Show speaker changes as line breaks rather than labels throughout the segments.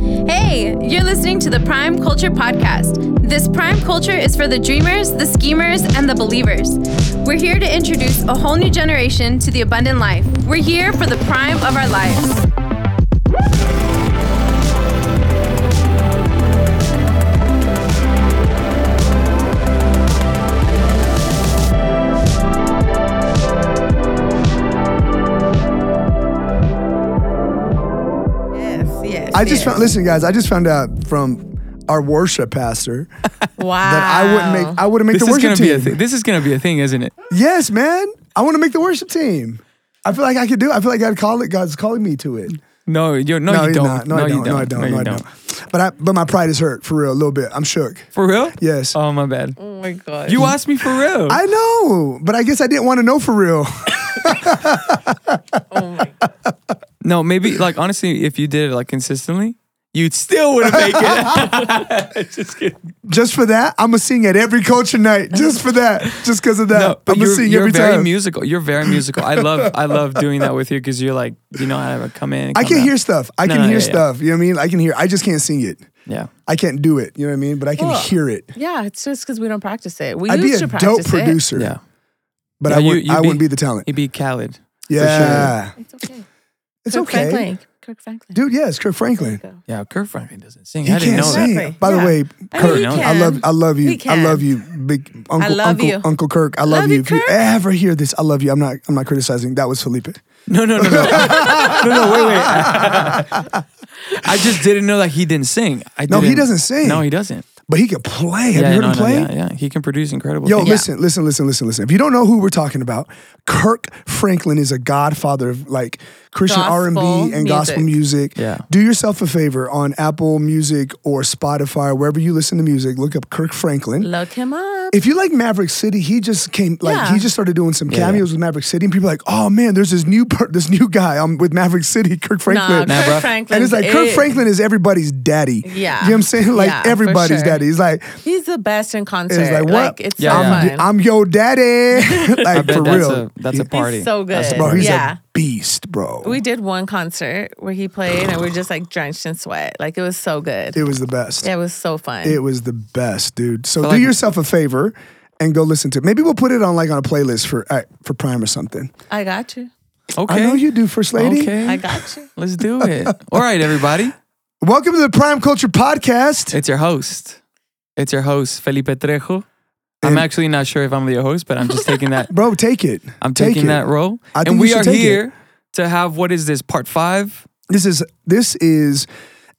Hey, you're listening to the Prime Culture Podcast. This Prime Culture is for the dreamers, the schemers, and the believers. We're here to introduce a whole new generation to the abundant life. We're here for the prime of our lives.
I just found. Listen, guys. I just found out from our worship pastor
Wow.
that I wouldn't make. I wouldn't make
This
the
is
worship
gonna be a
team.
thing. This is gonna be a thing, isn't it?
Yes, man. I want to make the worship team. I feel like I could do. it. I feel like God call it. God's calling me to it.
No, you're no,
no,
you don't.
not. No, I
you
don't. No, I don't.
No,
No,
you
I don't. But I, but my pride is hurt for real, a little bit. I'm shook.
For real?
Yes.
Oh my bad.
Oh my god.
You asked me for real.
I know, but I guess I didn't want to know for real.
oh my god.
No, maybe like honestly, if you did it like consistently, you'd still wouldn't make it. Just kidding.
Just for that, I'm gonna sing at every culture night. Just for that, just because of that,
No, but
I'm gonna
you're,
sing
you're
every
very
time.
musical. You're very musical. I love I love doing that with you because you're like you know how to come in. and
I can
out.
hear stuff. I
No,
can
no,
hear
yeah, yeah.
stuff. You know what I mean? I can hear. I just can't sing it.
Yeah.
I can't do it. You know what I mean? But I can
Well,
hear it.
Yeah, it's just because we don't practice it. We
I'd be
used
a
to practice
dope producer.
Yeah.
But
Yeah,
I, wouldn't,
you'd
I
be-
wouldn't be the talent.
You'd be Khaled.
Yeah,
it. It's okay.
It's
Kirk
okay,
Franklin. Kirk Franklin.
dude. Yes, Kirk Franklin.
Yeah, Kirk Franklin doesn't sing.
He
I didn't
can't
know
sing.
that.
By the
Yeah.
way,
I mean,
Kirk,
he
I love,
can.
I love you.
He
I
can.
love you, big Uncle,
love
Uncle,
you.
Uncle Kirk. I love,
Love
you.
you,
If you
Kirk.
ever hear this, I love you. I'm not, I'm not criticizing. That was Felipe.
No, no, no, no. no, no, wait, wait. I just didn't know that he didn't sing. I
No, he
didn't-
doesn't sing.
No, he doesn't.
But he could play. Have
yeah,
you heard
no,
him
no,
play?
yeah, yeah. He can produce incredible
Yo,
things.
listen, listen, listen, listen, listen. If you don't know who we're talking about, Kirk Franklin is a godfather of like Christian R and B and gospel music.
Yeah.
Do yourself a favor on Apple Music or Spotify or wherever you listen to music. Look up Kirk Franklin.
Look him up.
If you like Maverick City, he just came like
Yeah.
he just started doing some
Yeah,
cameos with Maverick City, and people are like, oh man, there's this new per- this new guy um, with Maverick City, Kirk Franklin.
Nah,
Nah,
Kirk. Franklin.
and it's like Kirk Franklin is everybody's daddy.
Yeah.
You know what I'm saying? Like
Yeah, for
everybody's
sure.
daddy. He's like,
He's the best in concert.
it's like what?
it's
Yeah,
so
yeah.
fun.
I'm your daddy. Like for
that's
real.
a that's a party.
He's so
That's a
good.
Bro, he's
yeah.
a beast, bro.
We did one concert where he played and we are just like drenched in sweat. Like it was so good.
it was the best.
Yeah, it was so fun.
It was the best, dude. So
But
do
like-
yourself a favor and go listen to it. Maybe we'll put it on like on a playlist for uh, for Prime or something.
I got you.
Okay.
I know you do, First Lady.
Okay.
I got you.
Let's do it. All right, everybody.
Welcome to the Prime Culture Podcast.
It's your host. It's your host, Felipe Trejo. I'm actually not sure if I'm the host, but I'm just taking that.
Bro, take it.
I'm
Take
taking
it.
that role.
I think
and
you
we
should
are
take it.
here to have what is this part five?
This is this is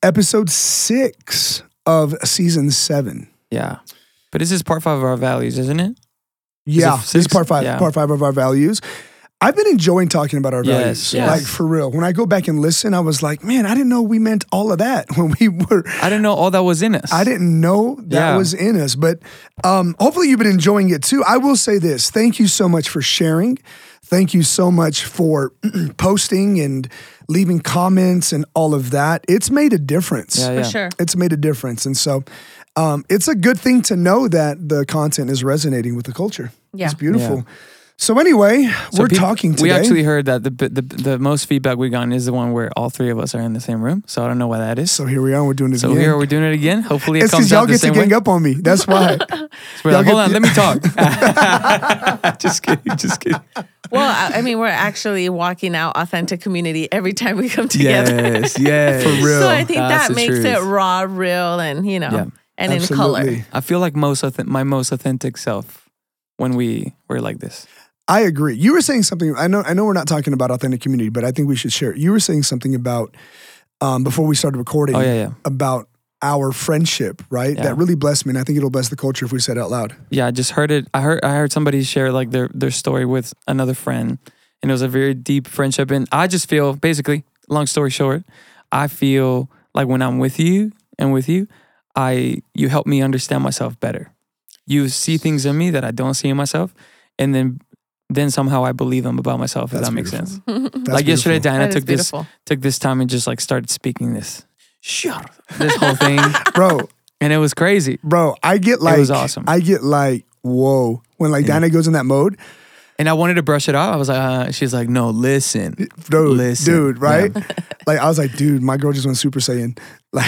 episode six of season seven.
Yeah, but this is part five of our values, isn't it?
Yeah, this is
six?
part five.
Yeah.
Part five of our values. I've been enjoying talking about our
Yes,
values.
yes.
Like for real. When I go back and listen, I was like, man, I didn't know we meant all of that when we were
I didn't know all that was in us.
I didn't know that
Yeah.
was in us, but um, hopefully you've been enjoying it too. I will say this: thank you so much for sharing. Thank you so much for posting and leaving comments and all of that. It's made a difference.
Yeah,
For sure.
It's made a difference, and so um, it's a good thing to know that the content is resonating with the culture.
Yeah.
It's beautiful. So anyway,
So
we're
peop-
talking today.
We actually heard that the, the the most feedback we've gotten is the one where all three of us are in the same room. So I don't know why that is. So,
so here we are. We're doing it again.
here we're doing it again. Hopefully it
it's
comes
because y'all get to
same
gang
way.
up on me. That's why.
So like,
y'all
Hold
get-
on, let me talk. just kidding, just kidding.
Well, I, I mean, we're actually walking out authentic community every time we come together.
Yes, yes.
For real.
So I think
That's
that
the
makes it raw, real, and you know,
Yeah.
and in color.
I feel like most my most authentic self when we were like this.
I agree. You were saying something. I know. I know we're not talking about authentic community, but I think we should share. it. You were saying something about um, before we started recording.
Oh yeah, yeah,
About our friendship, right?
Yeah.
That really blessed me, and I think it'll bless the culture if we said it out loud.
yeah. I just heard it. I heard I heard somebody share like their their story with another friend, and it was a very deep friendship. And I just feel basically, long story short, I feel like when I'm with you and with you, I you help me understand myself better. You see things in me that I don't see in myself, and then then somehow I believe them about myself. If
That's
that makes
beautiful.
sense.
That's
like yesterday,
beautiful.
Diana
That is
took this took this time and just like started speaking this shut this whole thing,
bro,
and it was crazy.
bro. I get like, it
was awesome.
I get like, whoa, when like Diana goes in that mode,
And I wanted to brush it off. I was like, uh, she's like, no, listen,
dude,
Listen.
dude, right? like I was like, dude, my girl just went Super Saiyan. Like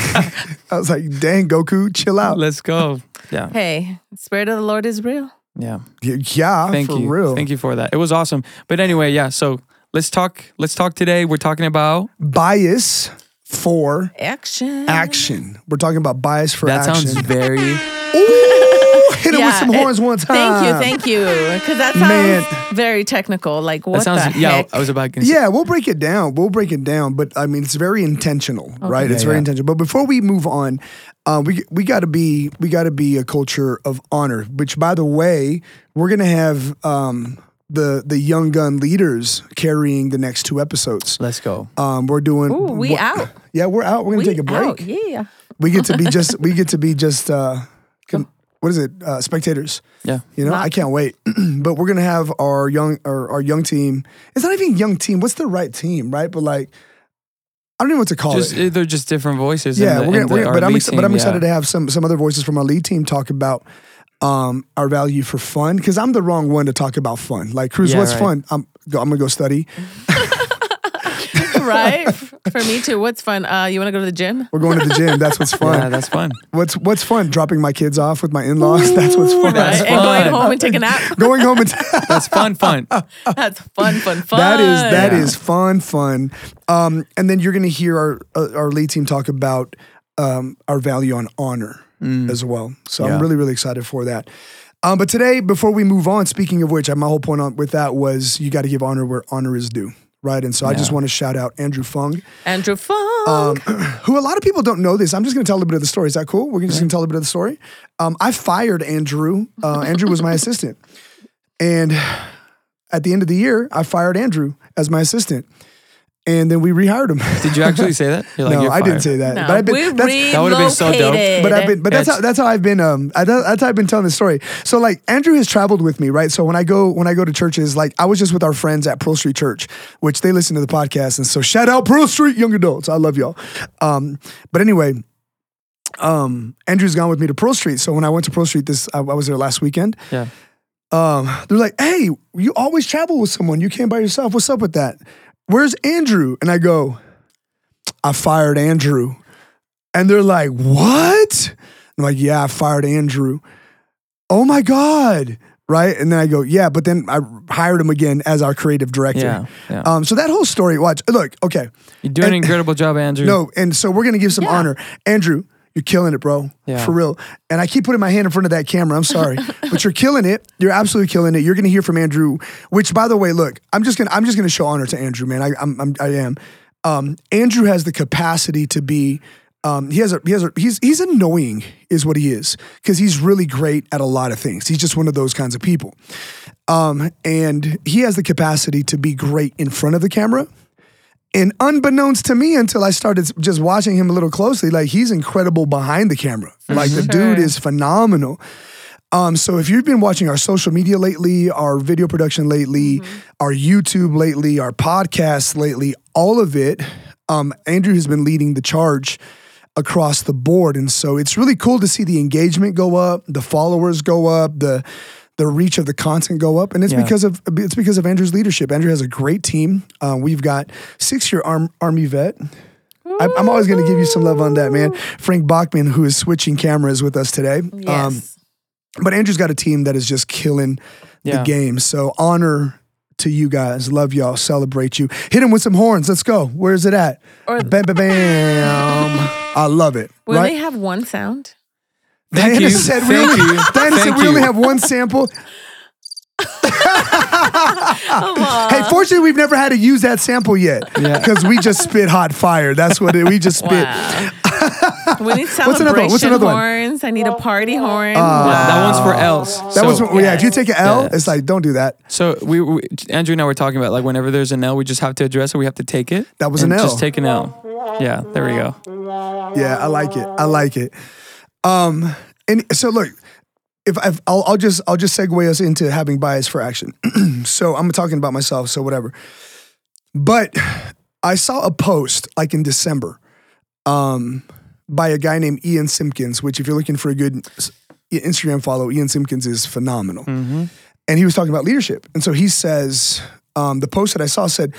I was like, dang, Goku, chill out.
Let's go. Yeah.
Hey, Spirit of the Lord is real.
Yeah.
Yeah,
Thank
for
you.
real.
Thank you for that. It was awesome. But anyway, yeah. So let's talk. Let's talk today. We're talking about
Bias for
Action.
action. We're talking about bias for
that
action.
sounds very.
Ooh, hit it with
Yeah,
some
it-
horns one time.
Thank you, thank you. Because that sounds
Man.
very technical. Like what
That sounds.
the
Yeah.
heck?
I was about to.
Yeah, we'll break it down. We'll break it down, but I mean, it's very intentional, right? It's very
yeah.
intentional. But before we move on, uh, we we got to be we got to be a culture of honor. Which, by the way, we're gonna have um, the the young gun leaders carrying the next two episodes.
Let's go.
Um, we're doing.
Ooh, we
what-
out.
Yeah, we're out. We're gonna
We
take a break.
out, Yeah.
We get to be just. we get to be just. Uh, com- what is it? Uh, spectators.
Yeah.
You know,
Not-
I can't wait. but we're gonna have our young our, our young team. It's not even young team. What's the right team, right? But like, I don't even know what to call
Just
it.
uh, they're just different voices. in
Yeah,
the-
we're gonna,
the-
we're gonna- but I'm
lead
exci- but I'm excited
yeah.
to have some some other voices from our lead team talk about um, our value for fun because I'm the wrong one to talk about fun. Like, Cruz,
Yeah,
what's
right.
fun? I'm go, I'm gonna go study.
right? For me too. What's fun? Uh, you want to go to the gym?
We're going to the gym. That's what's fun.
Yeah, that's fun.
what's what's fun? Dropping my kids off with my in laws. That's what's fun.
That's
Right? And going home and take a nap.
Going home and
That's fun. Fun.
That's fun, fun, fun.
That is that
Yeah.
is fun, fun. Um, and then you're going to hear our uh, our lead team talk about um, our value on honor as well. So
Yeah.
I'm really really excited for that. Um, but today, before we move on, speaking of which, my whole point on with that was you got to give honor where honor is due, right? And so I just want to shout out Andrew Fung,
Andrew Fung,
um, who a lot of people don't know this. I'm just going to tell a little bit of the story. Is that cool? We're just going to tell a little bit of the story. Um, I fired Andrew. Uh, Andrew was my assistant, and at the end of the year, I fired Andrew as my assistant, and then we rehired him.
Did you actually say that? You're like,
no,
you're
I didn't say that.
no,
but I've been.
we
that's-
That would've been so dope.
but I've been, but that's how that's how I've been. Um, I, that's how I've been telling the story. So like Andrew has traveled with me, right? So when I go when I go to churches, like I was just with our friends at Pearl Street Church, which they listen to the podcast, and so shout out Pearl Street young adults. I love y'all. Um, but anyway, um, Andrew's gone with me to Pearl Street. So when I went to Pearl Street, this I, I was there last weekend.
Yeah.
Um, they're like, "Hey, you always travel with someone. You came by yourself. What's up with that? Where's Andrew?" And I go, "I fired Andrew." And they're like, "What?" I'm like, "Yeah, I fired Andrew." Oh my god! Right? And then I go, "Yeah," but then I hired him again as our creative director.
Yeah. Yeah.
Um, so that whole story, watch. Look, okay.
You're doing an incredible job, Andrew.
No, and so we're gonna give some
Yeah.
honor. Andrew, you're killing it, bro.
Yeah.
For real. And I keep putting my hand in front of that camera. I'm sorry. but you're killing it. You're absolutely killing it. You're gonna hear from Andrew, which by the way, look, I'm just gonna I'm just gonna show honor to Andrew, man. I I'm, I'm I am. Um, Andrew has the capacity to be um, he has a he has a he's he's annoying is what he is because he's really great at a lot of things. He's just one of those kinds of people. Um, and he has the capacity to be great in front of the camera. And unbeknownst to me, until I started just watching him a little closely, like he's incredible behind the camera. Like the dude is phenomenal. Um, so if you've been watching our social media lately, our video production lately, our YouTube lately, our podcasts lately, all of it, um, Andrew has been leading the charge across the board. And so it's really cool to see the engagement go up, the followers go up, the the reach of the content go up, and it's
Yeah.
because of it's because of Andrew's leadership. Andrew has a great team. Uh, we've got six year arm, army vet. I, I'm always going to give you some love on that, man. Frank Bachman, who is switching cameras with us today. Um,
Yes.
but Andrew's got a team that is just killing the game. So honor to you guys. Love y'all. Celebrate you. Hit him with some horns. Let's go. Where's it at?
Or-
bam, bam, bam. I love it.
Will
right?
they have one sound?
Thank
Diana
you.
said we
Thank
only,
you.
Diana said
Thank
we only
you.
have one sample. Hey, fortunately, we've never had to use that sample yet
Yeah.
because we just spit hot fire. That's what it, we just spit.
Wow. we need
What's another one?
celebration
What's another one?
horns. I need a party horn.
That, uh, that one's for L's.
That
so,
was well, yeah. If you take an L,
Yeah.
it's like don't do that.
So we, we Andrew and I were talking about like whenever there's an L, we just have to address it. We have to take it.
That was
and
an L.
Just take an L. Yeah, there we go.
Yeah, I like it. I like it. Um, and so look, if I've, I'll, I'll just I'll just segue us into having bias for action. so I'm talking about myself. So whatever. But I saw a post like in December, um, by a guy named Ian Simpkins. Which, if you're looking for a good Instagram follow, Ian Simpkins is phenomenal. And he was talking about leadership. And so he says, um, the post that I saw said,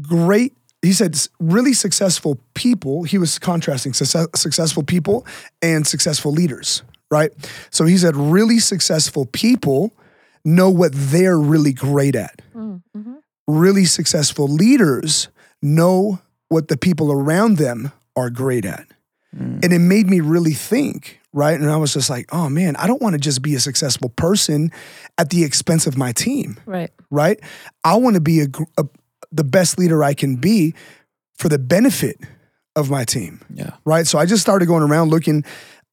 "Great he said really successful people. He was contrasting success, successful people and successful leaders, right? So he said really successful people know what they're really great at. Mm, mm-hmm. Really successful leaders know what the people around them are great at. Mm. And it made me really think, right? And I was just like, oh man, I don't want to just be a successful person at the expense of my team
Right.
right? I want to be a, a the best leader I can be for the benefit of my team,
Yeah.
right? So I just started going around looking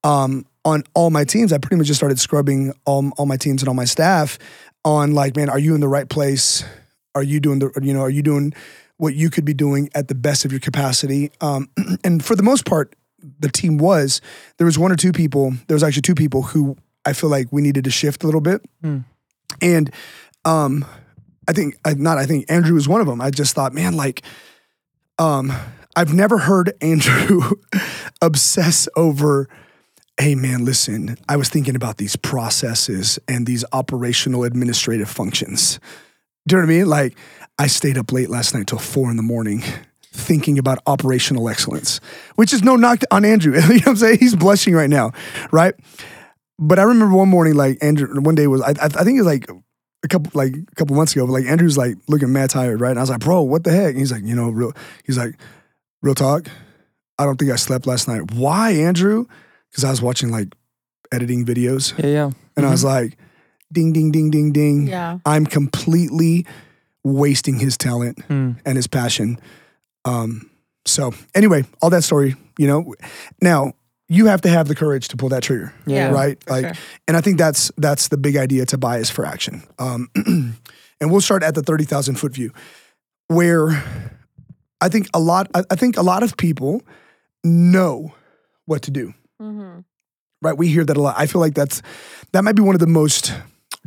um, on all my teams. I pretty much just started scrubbing all, all my teams and all my staff on like, man, are you in the right place? Are you doing the, you know, are you doing what you could be doing at the best of your capacity? Um, and for the most part, the team was. There was one or two people. There was actually two people who I feel like we needed to shift a little bit. And um, I think I- not. I think Andrew was one of them. I just thought, man, like, um, I've never heard Andrew obsess over. Hey man, listen, I was thinking about these processes and these operational administrative functions. Do you know what I mean? Like, I stayed up late last night till four in the morning thinking about operational excellence, which is no knock on Andrew. you know what I'm saying? He's blushing right now, right? But I remember one morning, like Andrew, one day was I, I I think it was like a couple like a couple months ago, but like Andrew's like looking mad tired, right? And I was like, bro, what the heck? And he's like, you know, real. He's like, real talk. I don't think I slept last night. Why, Andrew? Because I was watching like editing videos,
Yeah. Yeah.
and I was like, ding, ding, ding, ding, ding.
Yeah.
I'm completely wasting his talent
Mm.
and his passion. Um, so anyway, all that story, you know. Now you have to have the courage to pull that trigger,
Yeah.
right? Like,
sure.
and I think that's that's the big idea to bias for action. Um, and we'll start at the thirty thousand foot view, where I think a lot. I, I think a lot of people know what to do
Mm-hmm.
right? We hear that a lot. I feel like that's that might be one of the most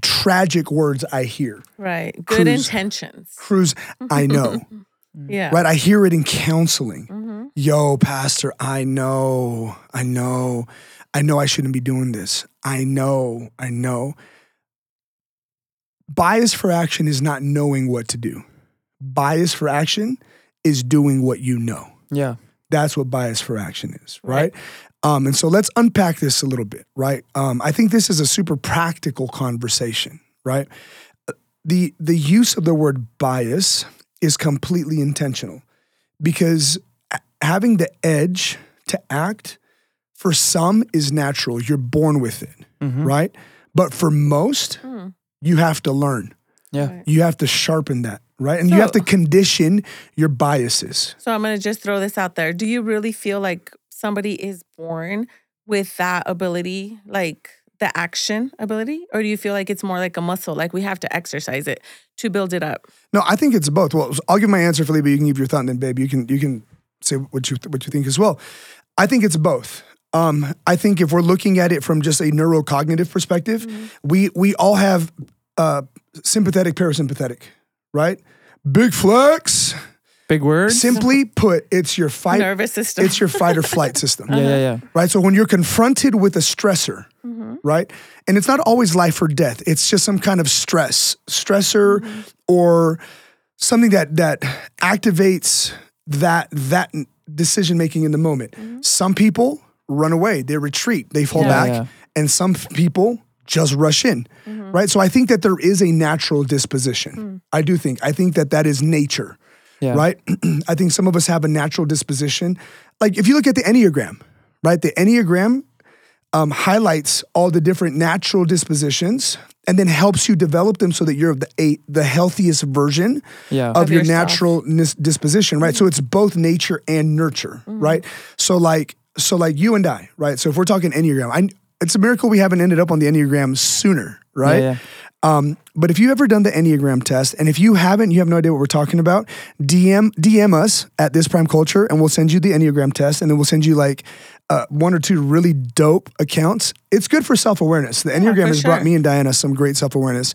tragic words I hear.
Right. Good
Cruz.
intentions.
Cruz, I know,
Yeah.
right? I hear it in counseling.
Mm-hmm.
Yo, pastor, I know, I know, I know I shouldn't be doing this. I know, I know. Bias for action is not knowing what to do. Bias for action is doing what you know.
Yeah.
That's what bias for action is, right? Um, and so let's unpack this a little bit, right? Um, I think this is a super practical conversation, right? The the use of the word bias is completely intentional because having the edge to act for some is natural. You're born with it,
Mhm.
right? But for most,
Mm.
you have to learn.
Yeah.
Right.
You have to sharpen that, right? And you have to condition your biases.
So I'm going to just throw this out there. Do you really feel like somebody is born with that ability, like the action ability? Or do you feel like it's more like a muscle, like we have to exercise it to build it up?
No, I think it's both. Well, I'll give my answer, Felipe. You can give your thought, and then, babe, you can you can say what you what you think as well. I think it's both. Um, I think if we're looking at it from just a neurocognitive perspective, we we all have uh, sympathetic, parasympathetic, right? Big flex.
Big words.
Simply put, it's your fight.
Nervous system.
It's your fight or flight system
Yeah. Yeah. Yeah.
right? So when you're confronted with a stressor, right? And it's not always life or death. It's just some kind of stress, stressor or something that that activates that that decision making in the moment. Mm-hmm. Some people run away, they retreat, they fall
Yeah.
back,
Yeah.
and some people just rush in. Mm-hmm. Right? So I think that there is a natural disposition. Mm. I do think. I think that that is nature
Yeah.
right? I think some of us have a natural disposition. Like if you look at the Enneagram, right? The Enneagram um, highlights all the different natural dispositions and then helps you develop them so that you're the a, the healthiest version
Yeah.
of,
Of
your
yourself.
natural nis- disposition, right? So it's both nature and nurture, right? So like so like you and I, right? So if we're talking Enneagram, I, it's a miracle we haven't ended up on the Enneagram sooner, right?
Yeah.
Um, but if you've ever done the Enneagram test, and if you haven't, you have no idea what we're talking about, DM DM us at this prime culture and we'll send you the Enneagram test and then we'll send you like uh, one or two really dope accounts. It's good for self-awareness. The Enneagram
for
has brought me and Diana some great self-awareness,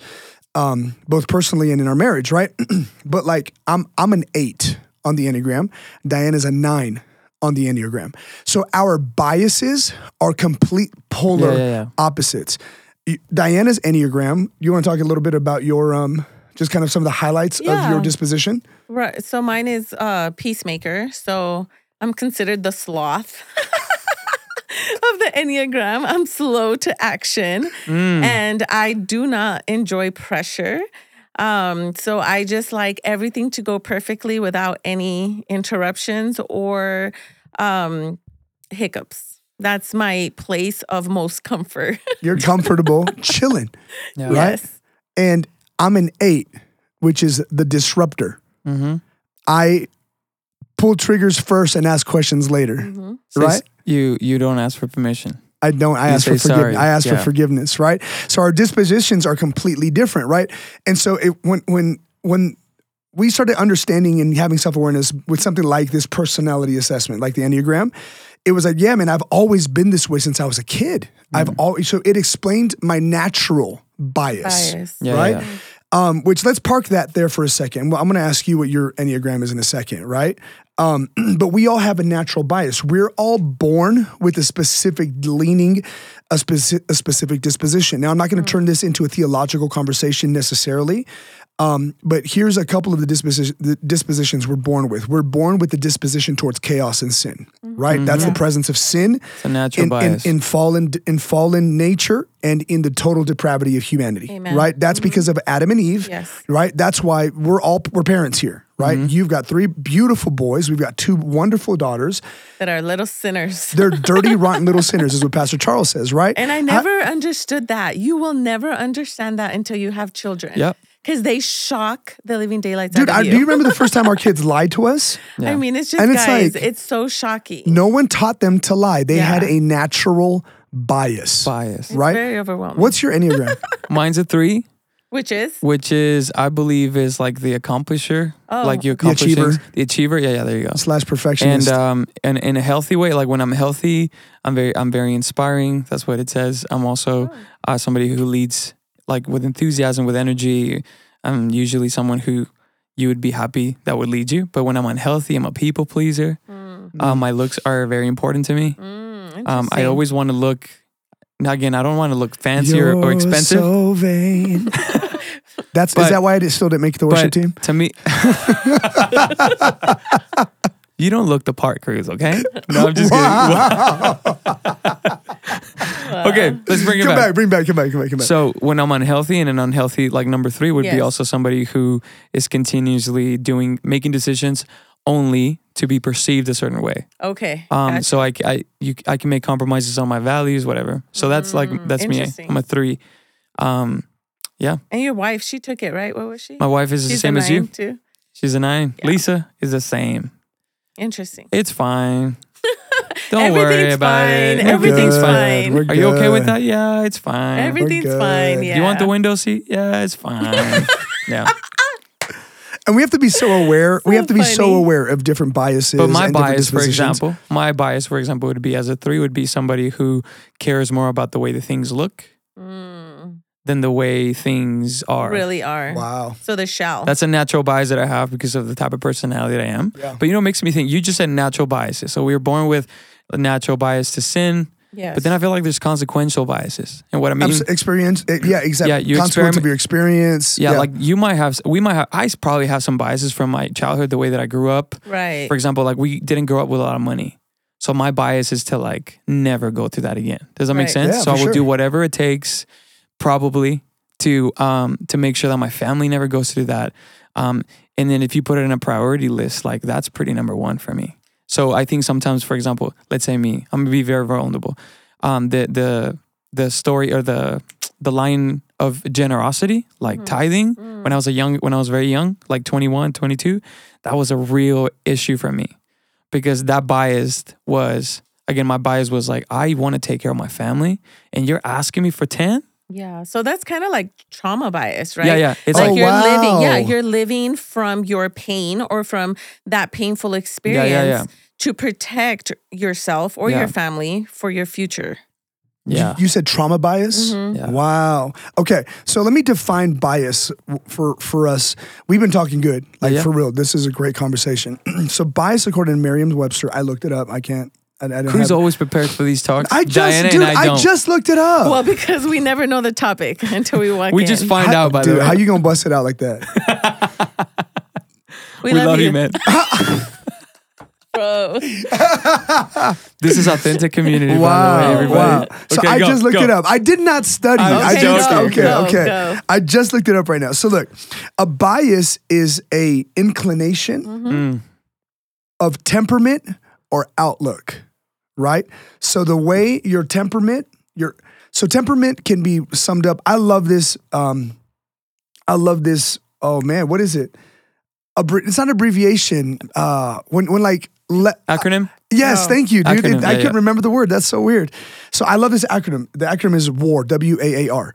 um, both personally and in our marriage, right? but like I'm I'm an eight on the Enneagram. Diana's a nine on the Enneagram. So our biases are complete polar
Yeah, yeah, yeah.
opposites. Diana's Enneagram, you want to talk a little bit about your um just kind of some of the highlights of your disposition?
Right. So mine is uh peacemaker. So I'm considered the sloth Enneagram. I'm slow to action
Mm.
and I do not enjoy pressure. Um, so I just like everything to go perfectly without any interruptions or um hiccups. That's my place of most comfort.
You're comfortable, chilling,
Yeah.
right?
Yes.
And I'm an eight, which is the disruptor.
Mm-hmm.
I pull triggers first and ask questions later,
Mhm.
right?
You you don't ask for permission.
I don't. I
You
ask for forgiveness.
sorry.
I ask for forgiveness, right? So our dispositions are completely different, right? And so it, when when when we started understanding and having self awareness with something like this personality assessment, like the Enneagram, it was like, yeah, man, I've always been this way since I was a kid. I've
Mm.
always so it explained my natural bias,
Bias.
Yeah,
right?
yeah.
Um, which let's park that there for a second. Well, I'm going to ask you what your Enneagram is in a second, right? Um, but we all have a natural bias. We're all born with a specific leaning, a, speci- a specific disposition. Now, I'm not going to turn this into a theological conversation necessarily, um, but here's a couple of the, disposition, the dispositions we're born with. We're born with the disposition towards chaos and sin, mm-hmm. right? Mm-hmm. That's the presence of sin
It's a natural
in, in,
bias.
in fallen in fallen nature and in the total depravity of humanity.
Amen.
Right? That's mm-hmm. because of Adam and Eve.
Yes.
Right? That's why we're all we're parents here, right? You've got three beautiful boys. We've got two wonderful daughters.
That are little sinners.
They're dirty, rotten little sinners, is what Pastor Charles says, right?
And I
How-
never understood that. You will never understand that until you have children.
Yep.
Because they shock the living daylights
Dude,
out
I,
of
do
you.
you remember the first time our kids lied to us?
Yeah.
I mean, it's just
And it's
guys,
like-
it's so shocking.
No one taught them to lie. They had a natural bias.
bias.
It's
right?
very overwhelming.
What's your Enneagram?
Mine's a three,
Which is?
which is I believe is like the accomplisher,
Oh.
like you
The achiever.
The achiever. Yeah, yeah. There you go.
Slash perfectionist.
and um and in a healthy way like when i'm healthy i'm very i'm very inspiring that's what it says i'm also uh, somebody who leads like with enthusiasm with energy i'm usually someone who you would be happy that would lead you. But when i'm unhealthy i'm a people pleaser. Uh, my looks are very important to me.
Mm,
um, i always want to look now again i don't want to look fancy or, or
You're
expensive.
So vain. That's
But-
is that why I still didn't make the worship
but
team?
to me you don't look the part cruz okay? No i'm just kidding okay let's bring it
Come
back
back, bring back, come back, come back, come back.
So when I'm unhealthy and an unhealthy, like number three would be also somebody who is continuously doing making decisions only to be perceived a certain way.
Okay.
Um,
gotcha.
so I, c- I you I can make compromises on my values, whatever. So that's like
Mm,
that's me.
interesting.
I'm a three. Um, Yeah.
and your wife, she took it, right? What was she?
my wife is the same
a
as you.
Too.
She's a nine.
Yeah.
Lisa is the same.
Interesting.
It's fine. Don't worry
Everything's
about it.
fine.
We're
Everything's
good.
fine.
We're
Are you okay with that? Yeah, it's fine.
Everything's
good.
fine. Yeah.
You want the window seat? Yeah, it's fine. yeah.
And we have to be so aware. we have to be so aware of different biases.
But my
and
bias, for example, my bias, for example, would be as a three would be somebody who cares more about the way the things look
Mm,
than the way things are.
really are.
Wow.
So the shell.
That's a natural bias that I have because of the type of personality that I am.
Yeah.
But you know, what makes me think. You just said natural biases. So we were born with a natural bias to sin,
yes.
but then I feel like there's consequential biases. And what I mean,
Abs- experience. eh, Yeah, exactly.
Yeah, you
Consequence
experiment-
of your experience.
yeah, like you might have, we might have, I probably have some biases from my childhood, the way that I grew up.
right.
For example, like we didn't grow up with a lot of money. So my bias is to like never go through that again. Does that make sense?
Yeah,
so I will
sure.
do whatever it takes, probably to um to make sure that my family never goes through that. Um and then if you put it in a priority list, like that's pretty number one for me. So I think sometimes, for example, let's say me, I'm gonna be very vulnerable. Um the the the story or the the line of generosity, like
Mm-hmm.
tithing, when I was a young when I was very young, like 21, 22, that was a real issue for me because that bias was again my bias was like I want to take care of my family and you're asking me for 10?
Yeah. So that's kind of like trauma bias, right?
Yeah, yeah. It's
like
Oh,
you're living, yeah, you're living from your pain or from that painful experience
Yeah, yeah.
To protect yourself or
Yeah.
your family for your future.
You-
yeah.
You, said trauma bias.
Mhm.
Yeah.
Wow. Okay. So let me define bias for for us. We've been talking good, like
Yeah.
for real. This is a great conversation. so bias, according to Merriam-Webster, I looked it up. I can't. I, I
Who's always prepared for these talks?
I just,
Diana
dude,
and I
I,
don't.
just looked it up.
Well, because we never know the topic until we walk
we
in.
just find
How-
out by
dude,
the way.
how you gonna bust it out like that?
We, love, you, man.
Bro.
This is authentic community. by the way,
Wow,
everybody.
wow. So
Okay,
I
go,
just looked
go.
it up. I did not study.
I'm
I just
Go,
okay,
go,
okay.
go.
I just looked it up right now. So look, a bias is a inclination
Mm.
of temperament or outlook, right? So the way your temperament, your so temperament can be summed up. I love this. Um, I love this. Oh man, what is it? Abbre- it's not abbreviation. Uh, when when like le-
Acronym?
Yes,
Oh.
thank you, dude.
Acronym,
It- I
yeah,
couldn't
yeah.
remember the word. That's so weird. So I love this acronym. The acronym is WAR, W A A R.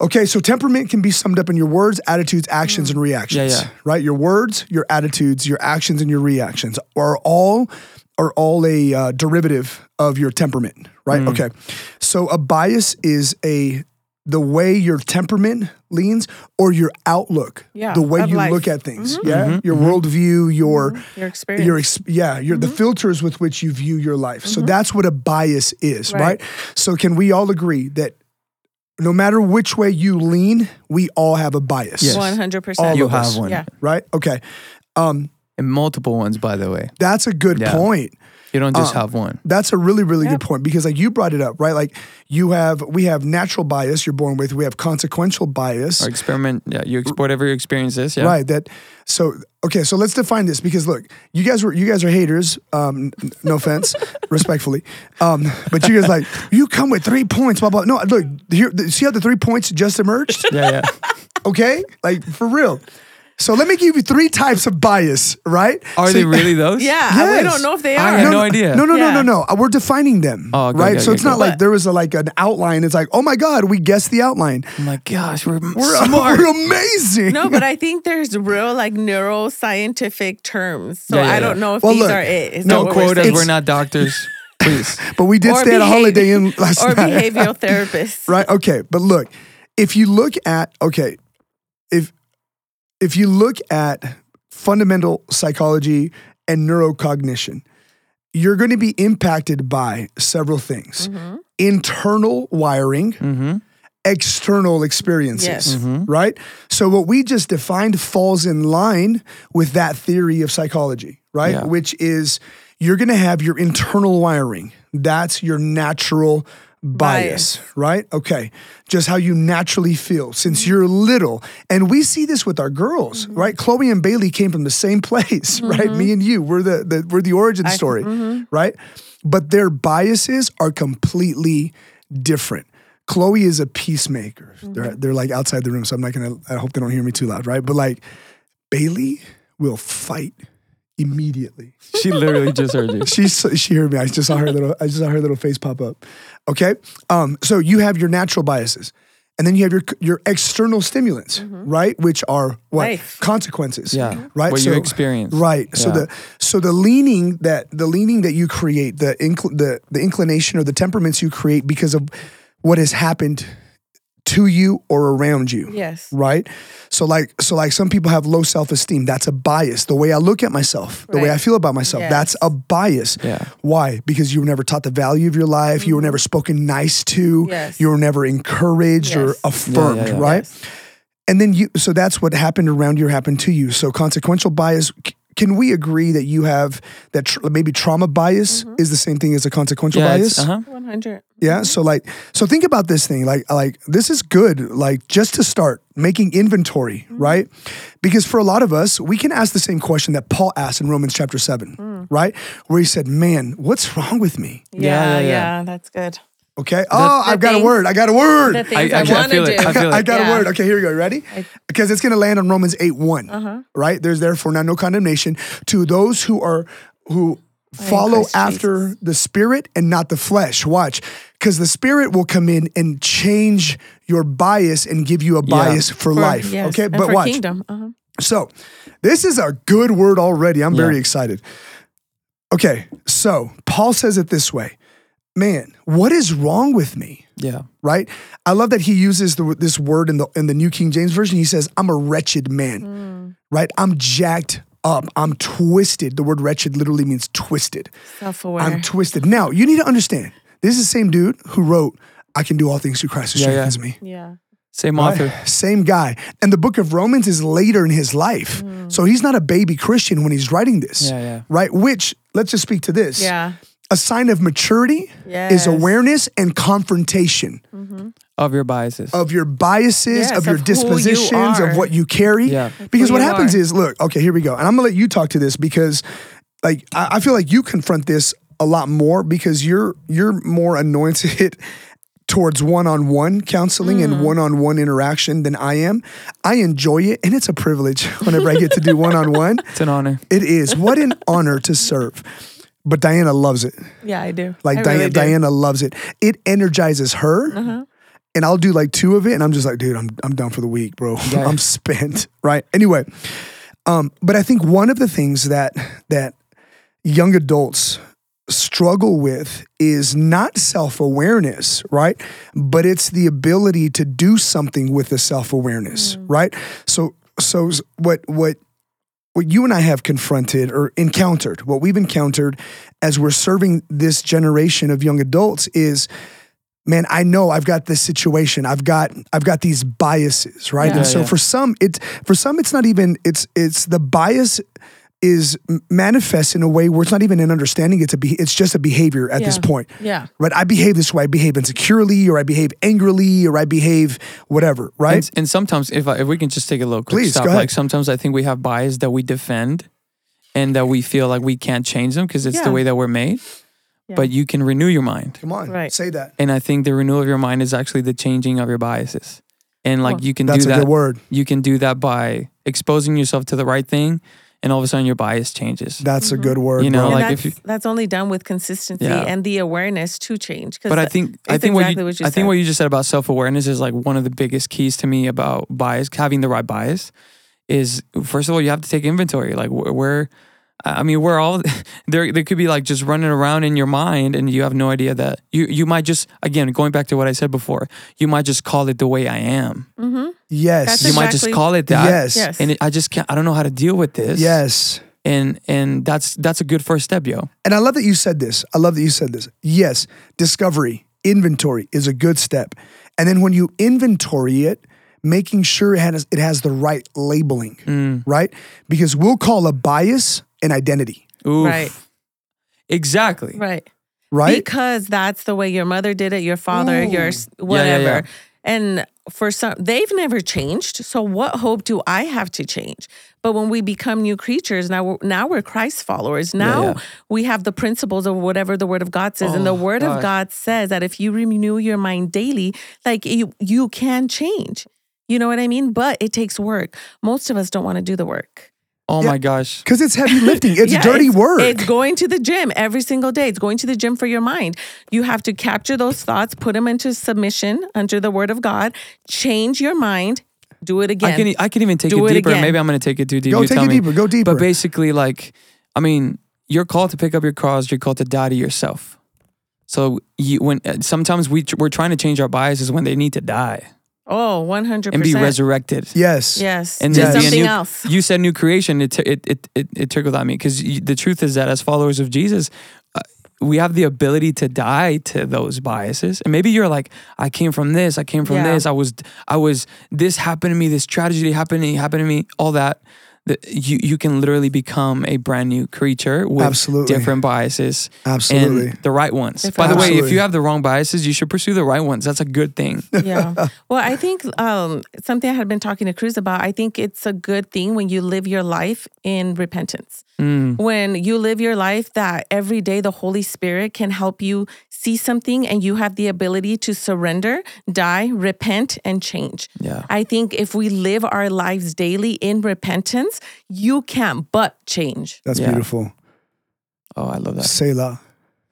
Okay, so temperament can be summed up in your words, attitudes, actions, and reactions.
Yeah, yeah.
Right? Your words, your attitudes, your actions, and your reactions are all are all a uh, derivative of your temperament. Right?
Mm.
Okay. So a bias is a the way your temperament leans or your outlook,
Yeah,
the way you
life.
look at things.
Mm-hmm.
Yeah, mm-hmm. your mm-hmm. worldview, your mm-hmm.
Your experience.
your ex- yeah, your the filters with which you view your life. So that's what a bias is, right.
Right.
So can we all agree that no matter which way you lean, we all have a bias,
Yes.
One hundred
All
percent.
You
of us.
have one.
Yeah.
right? Okay, um
And multiple ones, by the way.
that's a good
Yeah.
point.
You don't just
Uh,
have one.
That's a really, really good point because like you brought it up, right? Like you have, we have natural bias you're born with. We have consequential bias,
Or experiment. Yeah, you export whatever your experience is. Yeah.
Right. That so okay. So let's define this because look, you guys were you guys are haters. Um, no offense, respectfully. Um, but you guys like you come with three points. Blah blah. No, look here. See how the three points just emerged?
Yeah, yeah.
Okay, like for real. So let me give you three types of bias. Right?
Are
So-
they really those?
Yeah,
Yes.
we don't know if they
I
are.
had no idea.
No, no, no,
Yeah.
no, no. Uh, We're defining them.
Oh, okay,
right.
okay,
so
okay,
it's not
go.
like there was a, like an outline. It's like, oh my god, we guessed the outline.
Oh my gosh, we're,
We're,
smart.
we're amazing.
No, but I think there's real like neuroscientific terms. So
Yeah, yeah,
I don't know if
Well,
these
look,
are it. Is
Don't
we're
quote us. We're not doctors. Please.
but we did
Or
stay at a Holiday Inn last
or
night.
behavioral therapists.
right okay but look if you look at okay if if you look at fundamental psychology and neurocognition you're going to be impacted by several things
Mm-hmm.
internal wiring
Mm-hmm.
external experiences
Yes.
right so what we just defined falls in line with that theory of psychology right
Yeah.
which is you're going to have your internal wiring that's your natural bias, right. okay just how you naturally feel since mm-hmm. you're little. And we see this with our girls mm-hmm. right? Chloe and bailey came from the same place right? Me mm-hmm. and you we're the, the we're the origin story right? But their biases are completely different. Chloe is a peacemaker. They're they're like outside the room, so I'm not gonna. I hope they don't hear me too loud, right? But like, Bailey will fight immediately.
She literally just heard you.
She she heard me. I just saw her little. I just saw her little face pop up. Okay. Um. So you have your natural biases, and then you have your your external stimulants, right? Which are what
Life.
consequences.
Yeah.
Right.
What you experience.
Right. So
Yeah.
the so the leaning that the leaning that you create, the incl- the the inclination or the temperaments you create because of what has happened to you or around you.
Yes.
Right? So like so like some people have low self-esteem. That's a bias. The way I look at myself, the way I feel about myself, that's a bias.
Yeah.
Why? Because you were never taught the value of your life, you were never mm-hmm. spoken nice to,
Yes.
you were never encouraged or affirmed,
Yeah, yeah, yeah.
right?
Yes.
And then you, so that's what happened around you happened to you. So consequential bias. C- Can we agree that you have that tr- maybe trauma bias mm-hmm. is the same thing as a consequential
Yeah.
bias?
It's, uh-huh.
One hundred.
Yeah. So like, so think about this thing. Like, like this is good. Like just to start making inventory, mm-hmm. right? Because for a lot of us, we can ask the same question that Paul asked in Romans chapter seven, mm. right? Where he said, "Man, what's wrong with me?"
Yeah,
yeah,
yeah,
yeah.
That's good.
Okay. Oh, I've got a
things-
word. I got a word.
The things I,
actually, I
want to
feel
do.
it. I feel it.
I got
Yeah.
a word. Okay, here we go. Ready? Because it's going to land on Romans 8 one
Uh-huh.
Right? There's therefore now no condemnation to those who are, who follow
Christ
after
Jesus.
the spirit and not the flesh. Watch. Because the spirit will come in and change your bias and give you a bias for,
For-
life.
yes,
Okay.
and
But
for
watch.
kingdom. Uh-huh.
So, this is a good word already. I'm very
Yeah.
excited. Okay. So, Paul says it this way Man, what is wrong with me?
Yeah.
right? I love that he uses the, this word in the in the New King James version. He says, "I'm a wretched man," mm. right? I'm jacked up. I'm twisted. The word wretched literally means twisted.
Self-aware.
I'm twisted. Now you need to understand. This is the same dude who wrote, "I can do all things through Christ who
Yeah, yeah.
strengthens me."
yeah.
Same
right?
author.
Same guy. And the book of Romans is later in his life. Mm. So he's not a baby Christian when he's writing this.
Yeah, yeah.
Right? Which, let's just speak to this.
Yeah.
A sign of maturity
Yes.
is awareness and confrontation
Of your biases.
of your biases,
Yes,
of your
of who you
dispositions, of what you carry.
Yeah.
Because
Who
what happens
are.
is, look, okay, here we go. And I'm gonna let you talk to this because like I, I feel like you confront this a lot more because you're you're more anointed towards one-on-one counseling
Mm.
and one-on-one interaction than I am. I enjoy it and it's a privilege whenever I get to do one-on-one.
it's an honor.
It is. What an honor to serve. But Diana loves it.
Yeah, I do.
Like
I
Diana,
really do. Uh-huh.
Diana loves it. It energizes her. And I'll do like two of it, and I'm just like, dude, I'm I'm done for the week, bro. I'm spent. Right. Anyway, um, but I think one of the things that that young adults struggle with is not self-awareness, right? But it's the ability to do something with the self-awareness, right? So so what what what you and I have confronted or encountered, what we've encountered as we're serving this generation of young adults is man, I know I've got this situation. I've got I've got these biases, right?
Yeah.
And so
Yeah,
for some it's for some it's not even it's it's the bias is manifest in a way where it's not even an understanding it's a be, it's just a behavior at this point.
Yeah.
Right? I behave this way. I behave insecurely or I behave angrily or I behave whatever, right?
And, and sometimes, if I, if we can just take a little quick
Please,
stop,
go ahead.
like sometimes I think we have bias that we defend, and that we feel like we can't change them because it's
Yeah.
the way that we're made.
Yeah.
But you can renew your mind,
Come on.
Right.
Say that.
and I think the renewal of your mind is actually the changing of your biases. And like
Well,
you can
That's
do
a
that.
good word.
You can do that by exposing yourself to the right thing, and all of a sudden your bias changes.
That's a mm-hmm. good word.
You know,
bro.
And
like
that's,
if you-
that's only done with consistency
Yeah.
and the awareness to change.
But I think I think
exactly
what you,
what you
I think what you just said about self awareness is like one of the biggest keys to me about bias, having the right bias. Is first of all you have to take inventory. Like wh- where, I mean, we're all there. There could be like just running around in your mind, and you have no idea that you you might just again going back to what I said before. You might just call it the way I am.
yes.
That's
You might just call it that.
Yes.
Yes.
And it, I just can't. I don't know how to deal with this.
Yes.
And and that's that's a good first step, yo.
And I love that you said this. I love that you said this. Yes, discovery, inventory is a good step. And then when you inventory it, making sure it has it has the right labeling,
Mm.
right? Because we'll call a bias an identity,
Oof.
Right.
Exactly.
Right.
right?
Because that's the way your mother did it, your father,
Ooh.
your s-
yeah,
whatever.
yeah.
And for some, they've never changed. So what hope do I have to change? But when we become new creatures, now we're, now we're Christ followers. Now
yeah.
we have the principles of whatever the Word of God says, and the
Oh,
Word
gosh.
of God says that if you renew your mind daily, like you you can change. You know what I mean? But it takes work. Most of us don't want to do the work.
Oh
Yeah.
my gosh.
Because it's heavy lifting. It's
Yeah,
dirty work.
It's going to the gym every single day. It's going to the gym for your mind. You have to capture those thoughts, put them into submission under the word of God, change your mind, do it again.
I can I can even take
Do
it
it
deeper.
again.
Maybe I'm gonna take it too deep.
go
You
take
tell
it
me.
deeper. Go deeper.
But basically, like, I mean, you're called to pick up your cross. You're called to die to yourself. So you when uh, sometimes we we're trying to change our biases when they need to die
oh, 100%.
and be resurrected.
yes.
Yes.
And
And
then
do
be a
something
new-
else.
You said new creation. It t- it it it, it trickled at me because the truth is that as followers of Jesus. Uh, we have the ability to die to those biases, and maybe you're like, I came from this, I came from
Yeah.
this, I was, I was, this happened to me, this tragedy happened to me, happened to me, all that. That you you can literally become a brand new creature with
Absolutely.
different biases
Absolutely.
and the right ones.
Different
By the way, if you have the wrong biases, you should pursue the right ones. That's a good thing.
yeah. Well, I think um, something I had been talking to Cruz about, I think it's a good thing when you live your life in repentance.
Mm.
When you live your life that every day the Holy Spirit can help you see something and you have the ability to surrender, die, repent, and change.
Yeah.
I think if we live our lives daily in repentance, you can't but change.
That's
Yeah.
beautiful.
Oh, I love that.
Selah.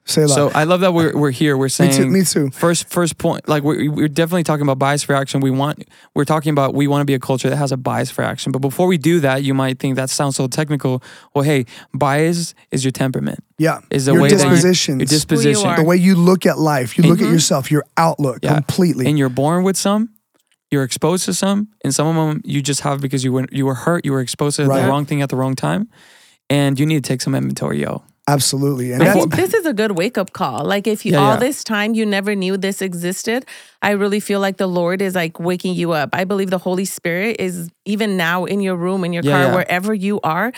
Selah.
So I love that we're we're here. We're
me
saying
too. Me too.
First, first point, like we're, we're definitely talking about bias for action. We want, we're talking about, we want to be a culture that has a bias for action. But before we do that, you might think that sounds so technical. Well, hey, bias is your temperament,
Yeah.
is the
your
way that you, your disposition,
are.
the way you look at life, you look
Mm-hmm.
at yourself, your outlook
Yeah.
completely.
and you're born with some. You're exposed to some, and some of them you just have because you were you were hurt, you were exposed to
Right.
the wrong thing at the wrong time, and you need to take some inventory, yo.
Absolutely. And
I think this is a good wake up call. Like if you
Yeah,
all
yeah.
this time you never knew this existed, I really feel like the Lord is like waking you up. I believe the Holy Spirit is even now in your room, in your
Yeah,
car,
yeah.
wherever you are,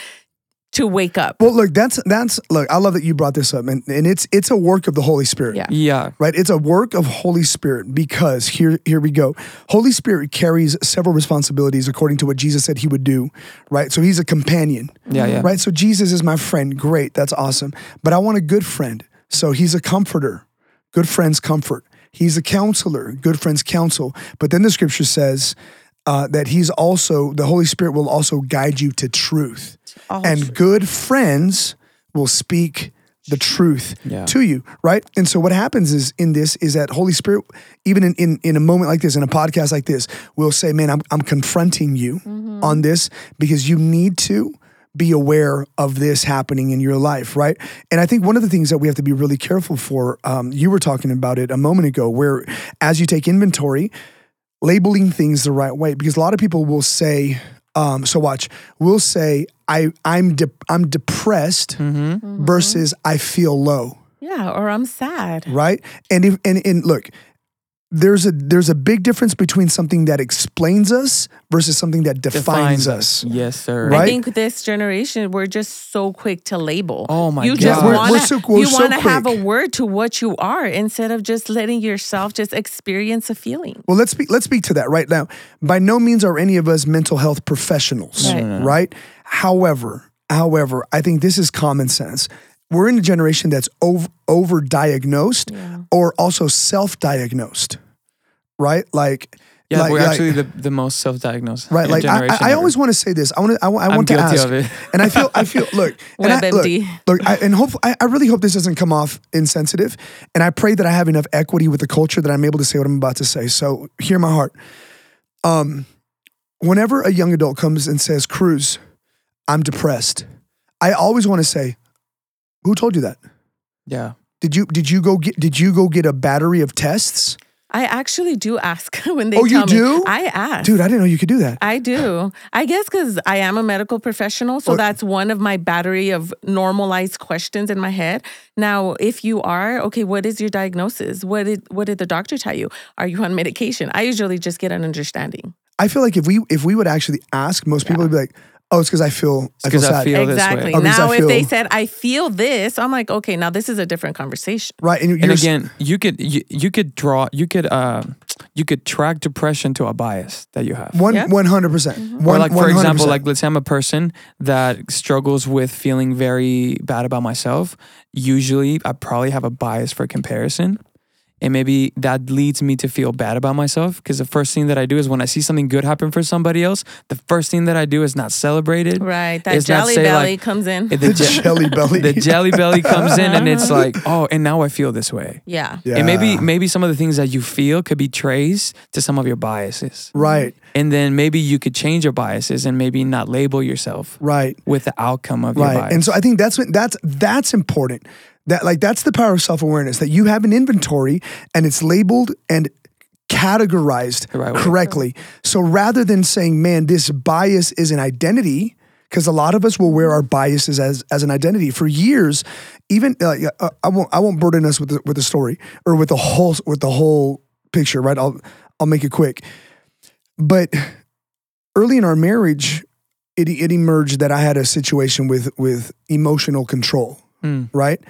to wake up.
well, look, that's that's look. I love that you brought this up, and, and it's it's a work of the Holy Spirit.
Yeah.
Yeah.
right? It's a work of Holy Spirit because here here we go. Holy Spirit carries several responsibilities according to what Jesus said he would do, right? So he's a companion.
Yeah, yeah.
Right? So Jesus is my friend. Great. That's awesome. But I want a good friend. So he's a comforter. Good friends comfort. He's a counselor. Good friends counsel. But then the scripture says uh, that he's also the Holy Spirit will also guide you to truth.
All
and good friends will speak the truth
Yeah.
to you, right? And so what happens is in this is that Holy Spirit, even in, in, in a moment like this, in a podcast like this, will say, Man, I'm, I'm confronting you on this because you need to be aware of this happening in your life, right? And I think one of the things that we have to be really careful for, um, you were talking about it a moment ago, where as you take inventory, labeling things the right way, because a lot of people will say, um, so watch, We'll say, I, I'm, de- I'm depressed
Mm-hmm.
versus I feel low
Yeah, or I'm sad.
right? And if and, and look, there's a there's a big difference between something that explains us versus something that defines, us.
Yes, sir.
Right?
I think this generation we're just so quick to label.
Oh my
you
God.
just
We're-
want
we're so-
to
we're
you
so
want to have a word to what you are instead of just letting yourself just experience a feeling.
Well, let's speak let's speak to that right now. By no means are any of us mental health professionals,
Right. No,
right? However, however, I think this is common sense. We're in a generation that's over over diagnosed or also self-diagnosed. Right? Like
Yeah,
like,
we're
like-
actually the, the most self-diagnosed
Right, like I, I, I always want to say this. I want to. I, want- I
I'm
want to ask,
of it.
and I feel. I feel. Look, and I, look, look, I, and hope. I, I really hope this doesn't come off insensitive, and I pray that I have enough equity with the culture that I'm able to say what I'm about to say. So hear my heart. Um, whenever a young adult comes and says, "Cruz, I'm depressed," I always want to say, "Who told you that?
Yeah.
Did you did you go get did you go get a battery of tests,
I actually do ask when they
Oh, you do?
me. I ask.
dude? I didn't know you could do that."
I do. I guess because I am a medical professional. So
Well-
that's one of my battery of normalized questions in my head. Now, if you are, okay, what is your diagnosis? What did what did the doctor tell you? Are you on medication? I usually just get an understanding.
I feel like if we if we would actually ask, most people would be like, "Oh, it's because I feel I feel
'cause I
sad."
feel- this way.
exactly.
Oh, because
now,
I
if they said I feel this, I'm like, okay, now this is a different conversation.
right, and, you're,
And again, you could you, you could draw you could uh you could track depression to a bias that you have.
one
Yeah.
one hundred percent,
Or like for example, like let's say I'm a person that struggles with feeling very bad about myself. Usually, I probably have a bias for comparison, and maybe that leads me to feel bad about myself. Because the first thing that I do is when I see something good happen for somebody else, the first thing that I do is not celebrate it.
Right. That
It's
jelly
say,
belly
like,
comes in.
The,
the
je-
jelly belly,
the jelly belly comes in, and it's like, oh, and now I feel this way.
yeah.
yeah.
And maybe maybe some of the things that you feel could be traced to some of your biases.
right,
And then maybe you could change your biases and maybe not label yourself
right,
with the outcome of your
right,
bias.
and so I think that's what that's that's important. That like that's the power of self awareness that you have an inventory and it's labeled and categorized
right
correctly. So rather than saying, "Man, this bias is an identity," because a lot of us will wear our biases as as an identity for years. Even uh, uh, I won't I won't burden us with the, with the story or with the whole with the whole picture. Right? I'll I'll make it quick. But early in our marriage, it it emerged that I had a situation with with emotional control.
Mm.
Right?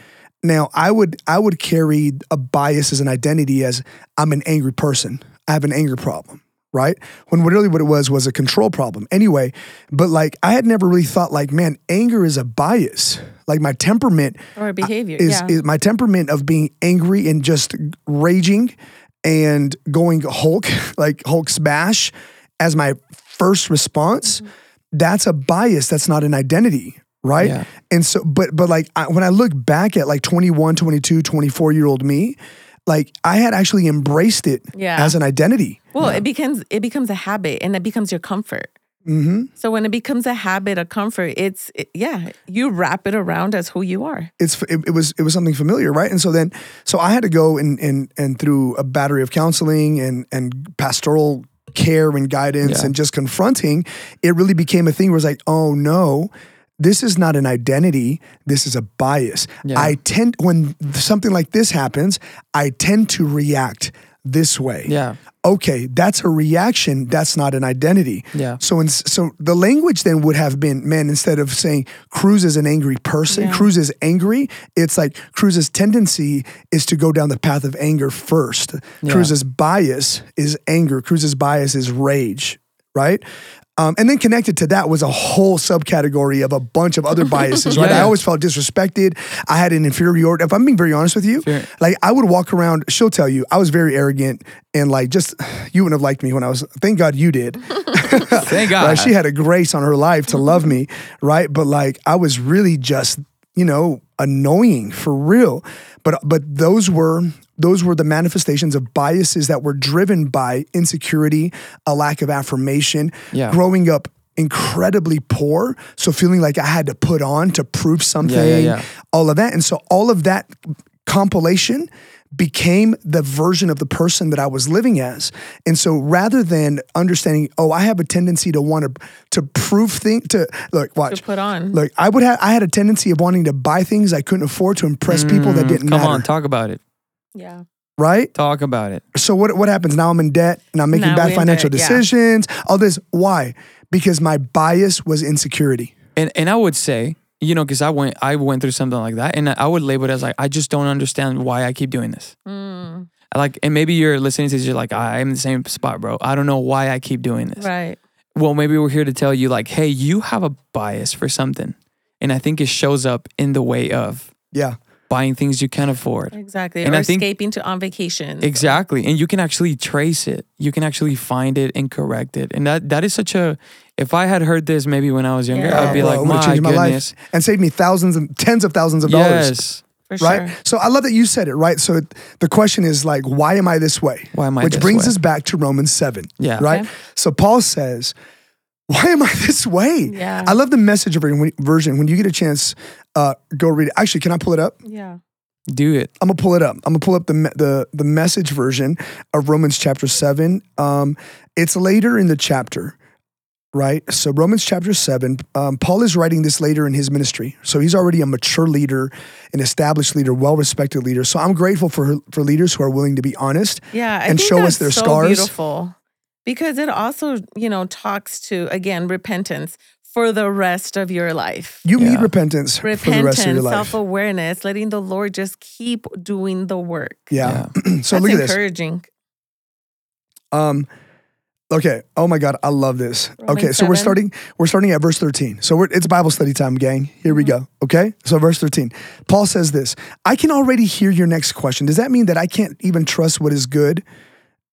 Now, I would I would carry a bias as an identity as I'm an angry person. I have an anger problem, right? When really what it was was a control problem. Anyway, but like I had never really thought like, man, anger is a bias. Like my temperament
Or behavior.
is,
yeah.
is my temperament of being angry and just raging and going Hulk, like Hulk smash as my first response.
Mm-hmm.
That's a bias. That's not an identity. Right.
Yeah.
And so, but, but like I, when I look back at like 21, 22, 24 year old me, like I had actually embraced it
Yeah.
as an identity.
Well, it becomes it becomes a habit and it becomes your comfort.
hmm
So when it becomes a habit, a comfort, it's it- yeah, you wrap it around as who you are.
it's it, it was it was something familiar, right? And so then so I had to go and and and through a battery of counseling and and pastoral care and guidance
Yeah.
and just confronting, it really became a thing where it's like, oh no, this is not an identity, this is a bias.
Yeah.
I tend, when something like this happens, I tend to react this way.
Yeah.
Okay, that's a reaction. That's not an identity.
Yeah.
So, in, so the language then would have been, man, instead of saying Cruz is an angry person,
Yeah.
Cruz is angry. It's like Cruz's tendency is to go down the path of anger first. Cruz's bias is anger. Cruz's bias is rage, right? Um, and then connected to that was a whole subcategory of a bunch of other biases, right? I always felt disrespected. I had an inferiority. If I'm being very honest with you,
Sure.
like I would walk around, she'll tell you, I was very arrogant and like just, you wouldn't have liked me when I was, thank God you did.
Thank God.
Right? She had a grace on her life to love me, right? But like I was really just, you know, annoying for real. But but those were those were the manifestations of biases that were driven by insecurity, a lack of affirmation,
Yeah.
growing up incredibly poor, so feeling like I had to put on to prove something,
yeah.
all of that. And so all of that compilation became the version of the person that I was living as. And so rather than understanding, oh, I have a tendency to want to to prove things to look, watch.
To put on.
Look, I would have I had a tendency of wanting to buy things I couldn't afford to impress people that didn't
Mm, Come
matter.
on, talk about it.
Yeah.
right?
Talk about it.
So what what happens now? I'm in debt and I'm making
Now
bad
in
financial
debt, yeah.
decisions. All this. Why? Because my bias was insecurity.
And and I would say, you know, because I went I went through something like that, and I would label it as like I just don't understand why I keep doing this.
Mm,
Like, and maybe you're listening to this, you're like, I'm in the same spot, bro. I don't know why I keep doing this.
right.
Well, maybe we're here to tell you, like, hey, you have a bias for something, and I think it shows up in the way of
Yeah.
Buying things you can't afford.
Exactly.
And
or
I think-
escaping to on vacation.
Exactly. And you can actually trace it. You can actually find it and correct it. And that that is such a if I had heard this maybe when I was younger,
Yeah.
I'd be
Bro,
like,
it would've
my
changed
goodness.
and saved me thousands and tens of thousands of dollars.
Yes.
for
Right.
sure.
So I love that you said it, right? So it- the question is like, why am I this way?
Why am I
Which
this
brings
way?
us back to Romans 7.
Yeah.
Right.
Okay.
So Paul says, why am I this way?
Yeah.
I love the message version. version. When you get a chance, uh, go read it. Actually, can I pull it up?
Yeah.
Do it.
I'm gonna pull it up. I'm gonna pull up the the the message version of Romans chapter seven. Um, it's later in the chapter, right? So Romans chapter seven. Um, Paul is writing this later in his ministry, so he's already a mature leader, an established leader, well respected leader. So I'm grateful for for leaders who are willing to be honest.
Yeah. I
And show us their
so
scars.
Beautiful. Because it also, you know, talks to again repentance for the rest of your life.
You need
Yeah.
repentance for the
Repentance,
rest of your life.
self awareness, letting the Lord just keep doing the work.
yeah. so
That's
look at this.
encouraging.
Um, okay. Oh my God, I love this.
Romans
okay, so we're starting. We're starting at verse thirteen. So we're, it's Bible study time, gang. Here we go. Okay. So verse thirteen. Paul says this. I can already hear your next question. Does that mean that I can't even trust what is good?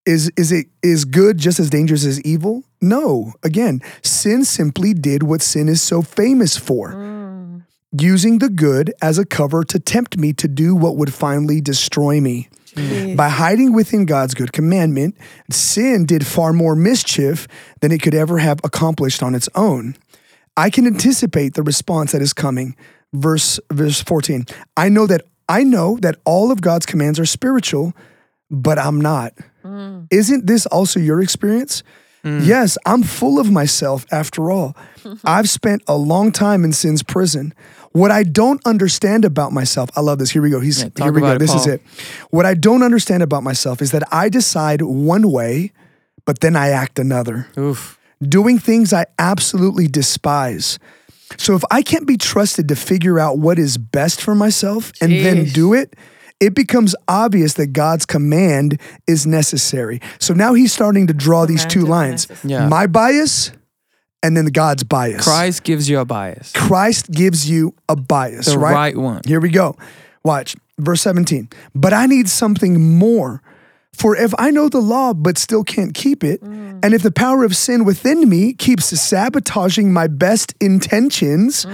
Is is it is good just as dangerous as evil? No. Again, sin simply did what sin is so famous for.
Mm.
Using the good as a cover to tempt me to do what would finally destroy me.
Jeez.
By hiding within God's good commandment, sin did far more mischief than it could ever have accomplished on its own. I can anticipate the response that is coming. Verse verse 14. I know that I know that all of God's commands are spiritual, but I'm not.
Mm.
Isn't this also your experience? Yes, I'm full of myself after all. I've spent a long time in sin's prison. What I don't understand about myself, I love this. Here we go. He's
Yeah,
here we go.
it,
This is it. What I don't understand about myself is that I decide one way, but then I act another,
Oof.
doing things I absolutely despise. So if I can't be trusted to figure out what is best for myself and then do it, it becomes obvious that God's command is necessary. So now he's starting to draw these two lines.
Yeah.
my bias and then God's bias.
Christ gives you a bias.
Christ gives you a bias,
The
right?
right one.
Here we go. Watch verse 17. But I need something more. For if I know the law but still can't keep it, and if the power of sin within me keeps sabotaging my best intentions,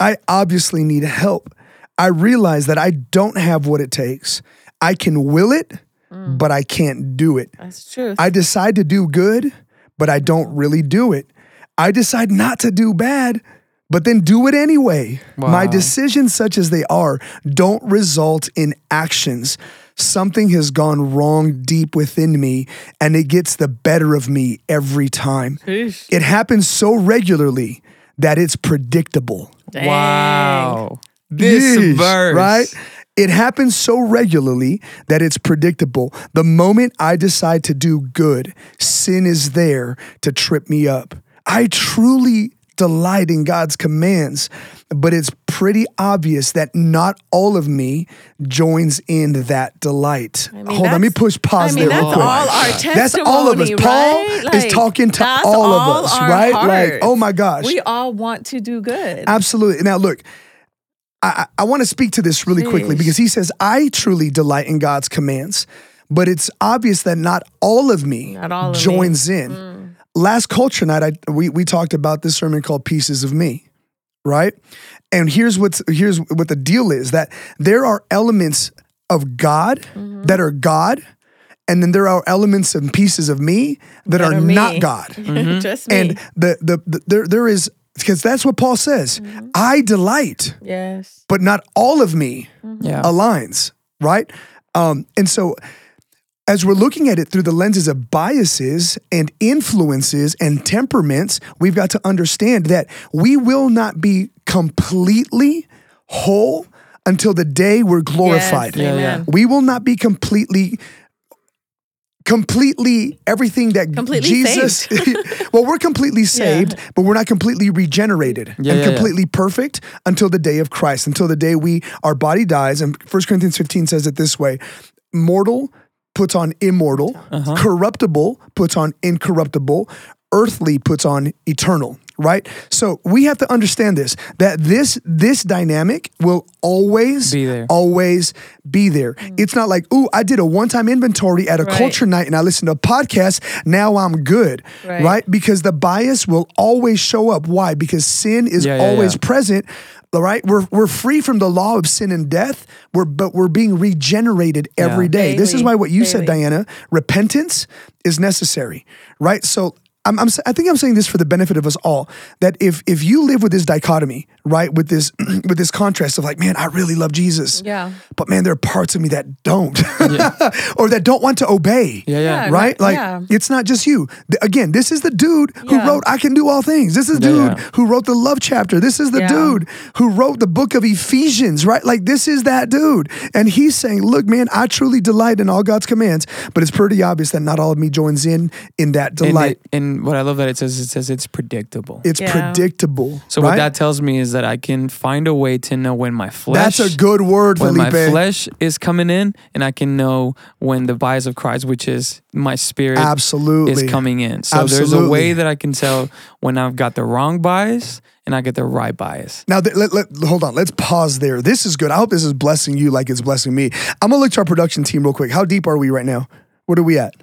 I obviously need help. I realize that I don't have what it takes. I can will it, mm. but I can't do it.
That's true.
I decide to do good, but I don't really do it. I decide not to do bad, but then do it anyway. My decisions, such as they are, don't result in actions. Something has gone wrong deep within me, and it gets the better of me every time.
Sheesh.
It happens so regularly that it's predictable.
Dang.
Wow. This
Yeesh,
verse.
right? It happens so regularly that it's predictable. The moment I decide to do good, sin is there to trip me up. I truly delight in God's commands, but it's pretty obvious that not all of me joins in that delight.
I mean,
Hold on, let me push pause
I mean,
there.
that's
real quick.
all our
That's all of us. Paul
right?
is
Like,
talking to
that's
all of us,
our
right? Like, oh my gosh.
We all want to do good.
Absolutely. Now, look, I, I, want to speak to this really quickly because he says, I truly delight in God's commands, but it's obvious that not all of me
all of me. Mm.
joins in. Last culture night, I, we, we talked about this sermon called Pieces of Me, right? And here's what's here's what the deal is that there are elements of God
Mm-hmm.
that are God, and then there are elements and pieces of me that, are,
are me.
not God.
Just me.
And the, the the there there is because that's what Paul says.
Mm-hmm.
I delight,
yes.
but not all of me
Yeah.
aligns, right? Um, and so as we're looking at it through the lenses of biases and influences and temperaments, we've got to understand that we will not be completely whole until the day we're glorified.
Yes,
Yeah,
amen.
yeah.
We will not be completely completely everything that
Completely
Jesus well we're completely saved but we're not completely regenerated
Yeah,
and
yeah, yeah.
completely perfect until the day of Christ until the day we our body dies and 1 Corinthians 15 says it this way mortal puts on immortal
Uh-huh.
corruptible puts on incorruptible earthly puts on eternal right so we have to understand this that this this dynamic will always
Be there.
always be there. Mm. It's not like, ooh, I did a one time inventory at a.
Right.
culture night and I listened to a podcast. Now I'm good. Right.
Right.
Because the bias will always show up. Why? Because sin is
Yeah, yeah,
always
yeah.
present. All right. We're, we're free from the law of sin and death. We're, but we're being regenerated every
Yeah.
day. This is why what you said, Diana, repentance is necessary. Right. So I'm, I'm, I think I'm saying this for the benefit of us all. That if if you live with this dichotomy, right, with this with this contrast of like, man, I really love Jesus,
Yeah.
but man, there are parts of me that don't, or that don't want to obey.
Yeah, yeah.
Yeah.
Right? Like,
yeah.
it's not just you. Th- Again, this is the dude who
Yeah.
wrote I Can Do All Things. This is the
Yeah,
dude
yeah.
who wrote the love chapter. This is the
Yeah.
dude who wrote the book of Ephesians, right? Like, this is that dude. And he's saying, look, man, I truly delight in all God's commands, but it's pretty obvious that not all of me joins in in that
And,
delight.
it, and what I love that it says, it says it's predictable.
it's
Yeah.
predictable.
so
right?
what that tells me is that I can find a way to know when my flesh
That's a good word,
when
Felipe.
my flesh is coming in, and I can know when the bias of Christ, which is my spirit,
Absolutely.
is coming in. So there's a
Absolutely.
way that I can tell when I've got the wrong bias and I get the right bias.
Now, th- let, let, hold on. Let's pause there. This is good. I hope this is blessing you like it's blessing me. I'm going to look to our production team real quick. How deep are we right now? What are we at?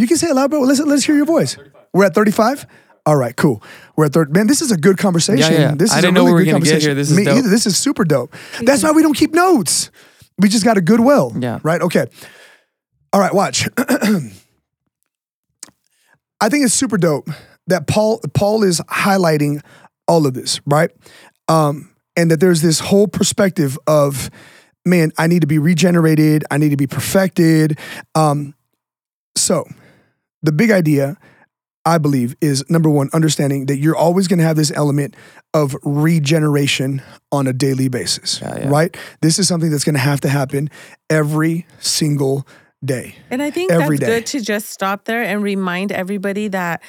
You can say it loud, bro. Let's, let's hear your voice. We're at 35? All right, cool. We're at 30. Man, this is a good conversation.
Yeah, yeah.
This is
I
a
didn't know
really
we were
good
gonna get
conversation.
here. This is
Me
dope.
either. This is super dope. That's why we don't keep notes. We just got a good well.
Yeah.
Right? Okay. All right, watch. I think it's super dope that Paul Paul is highlighting all of this, right? Um, and that there's this whole perspective of, man, I need to be regenerated, I need to be perfected. Um, so, the big idea, I believe, is number one, understanding that you're always going to have this element of regeneration on a daily basis,
Yeah, yeah.
right? This is something that's going to have to happen every single day.
And I think
Every
that's
day.
good to just stop there and remind everybody that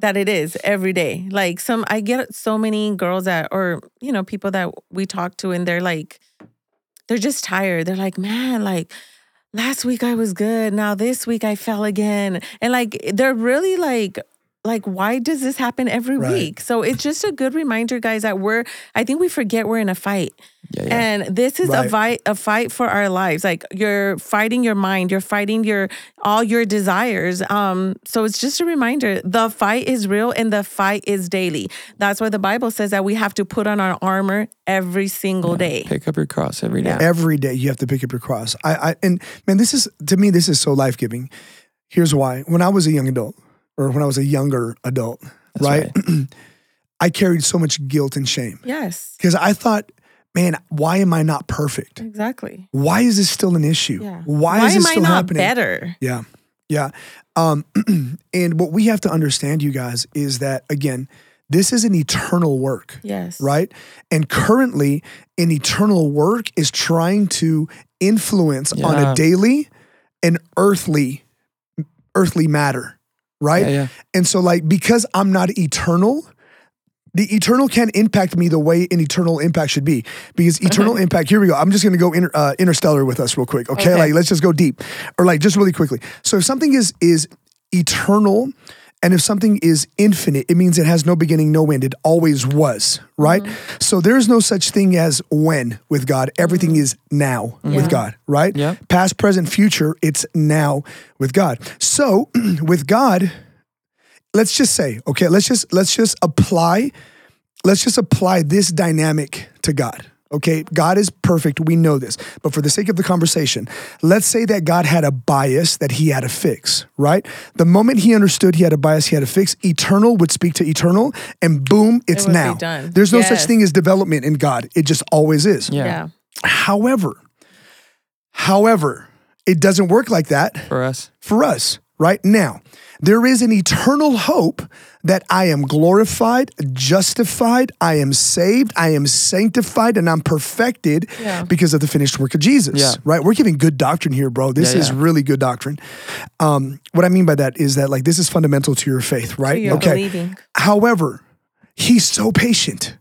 that it is every day. Like some I get so many girls that or you know people that we talk to and they're like they're just tired. They're like, "Man, like last week I was good. Now this week I fell again." And like they're really like like why does this happen every
Right.
week? So it's just a good reminder guys that we're I think we forget we're in a fight.
Yeah, yeah.
And this is
Right.
a fight a fight for our lives. Like you're fighting your mind, you're fighting your all your desires. Um so it's just a reminder the fight is real and the fight is daily. That's why the Bible says that we have to put on our armor every single day.
Pick up your cross every day.
Yeah.
Every day you have to pick up your cross. I, I and man, this is to me, this is so life giving. Here's why. When I was a young adult, or when I was a younger adult, right? I carried so much guilt and shame
Yes.
because I thought, man, why am I not perfect?
Exactly.
Why is this still an issue?
Yeah.
Why, is
am
this still
not
happening?
better?
Yeah. Yeah. Um, and what we have to understand, you guys, is that again, This is an eternal work,
Yes.
right? And currently, an eternal work is trying to influence on a daily and earthly earthly matter, right?
Yeah, yeah.
And so, like, because I'm not eternal, the eternal can't impact me the way an eternal impact should be. Because eternal impact, here we go. I'm just going to go inter, uh, interstellar with us real quick. Okay?
Okay.
like let's just go deep, or like just really quickly. So if something is is eternal, and if something is infinite, it means it has no beginning, no end. It always was, right? Mm-hmm. So there's no such thing as when with God. Everything mm-hmm. is now with God, right?
Yeah.
Past, present, future, it's now with God. So with God, let's just say, okay, let's just let's just apply let's just apply this dynamic to God. Okay, God is perfect. We know this. But for the sake of the conversation, let's say that God had a bias that he had to fix, right? The moment he understood he had a bias he had to fix, eternal would speak to eternal, and boom, it's
would be
now.
done.
There's no such thing as development in God. It just always is.
Yeah.
Yeah.
However, however, it doesn't work like that
For us.
for us right now. There is an eternal hope that I am glorified, justified, I am saved, I am sanctified, and I'm perfected
Yeah.
because of the finished work of Jesus.
Yeah.
Right? We're giving good doctrine here, bro. This
Yeah,
is really good doctrine. Um, what I mean by that is that like this is fundamental to your faith, right?
You're believing.
However, he's so patient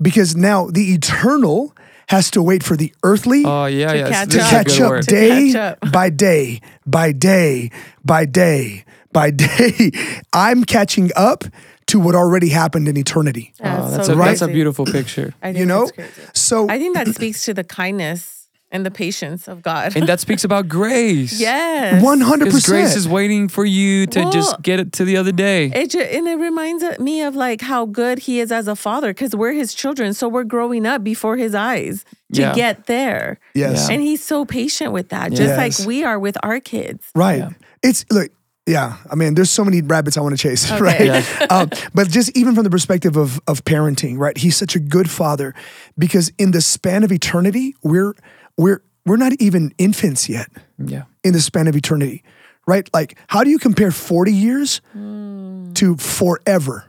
because now the eternal has to wait for the earthly
Oh yeah,
To
yeah.
catch
to catch up.
To
day
catch up.
by day by day by day by day. I'm catching up to what already happened in eternity.
Oh,
That's
that's
so
a that's a beautiful picture.
I think
You know?
that's crazy.
So
I think that speaks to the kindness and the patience of God.
And that speaks about grace.
yes.
one hundred
percent. grace is waiting for you to
Well,
just get it to the other day.
It ju- and it reminds me of like how good he is as a father because we're his children. So we're growing up before his eyes to
Yeah.
get there.
Yes.
Yeah.
And he's so patient with that, just
Yes.
like we are with our kids.
Right.
Yeah.
It's look. Yeah, I mean, there's so many rabbits I want to chase,
Okay.
right?
Yeah.
um, but just even from the perspective of of parenting, right? He's such a good father because in the span of eternity, we're we're we're not even infants yet.
Yeah.
in the span of eternity, right? Like, how do you compare 40 years to forever?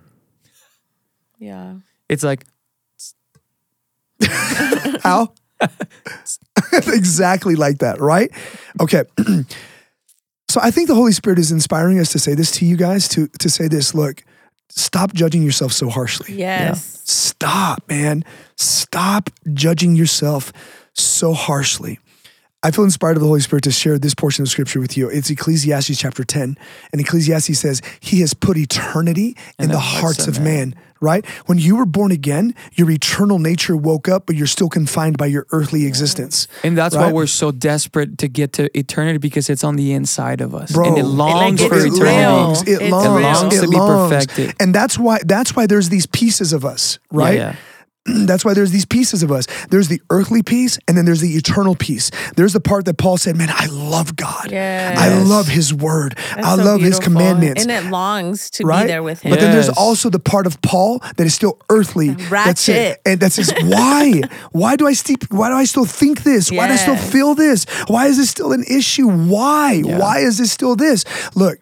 Yeah.
It's like
How? exactly like that, right? Okay. so I think the Holy Spirit is inspiring us to say this to you guys to to say this, look, stop judging yourself so harshly.
Yes.
Stop, man. Stop judging yourself so harshly. I feel inspired of the Holy Spirit to share this portion of scripture with you. It's Ecclesiastes chapter 10. And Ecclesiastes says, He has put eternity in, the, hearts of man. right? When you were born again, your eternal nature woke up, but you're still confined by your earthly existence.
And that's why we're so desperate to get to eternity because it's on the inside of us.
Bro.
and it
It,
longs
like,
for
it
eternity.
real.
longs, it longs,
real.
longs
it
to be
longs.
perfected.
And that's why that's why there's these pieces of us, right?
Yeah,
That's why there's these pieces of us. There's the earthly piece and then there's the eternal piece. There's the part that Paul said, Man, I love God.
Yes.
I love his word.
That's
I
so
love his commandments.
And it longs to
right?
be there with him.
But then there's also the part of Paul that is still earthly. That's it. And that says, why? why do I still why do I still think this? Why do I still feel this? Why is this still an issue? Why? Why is this still this? Look,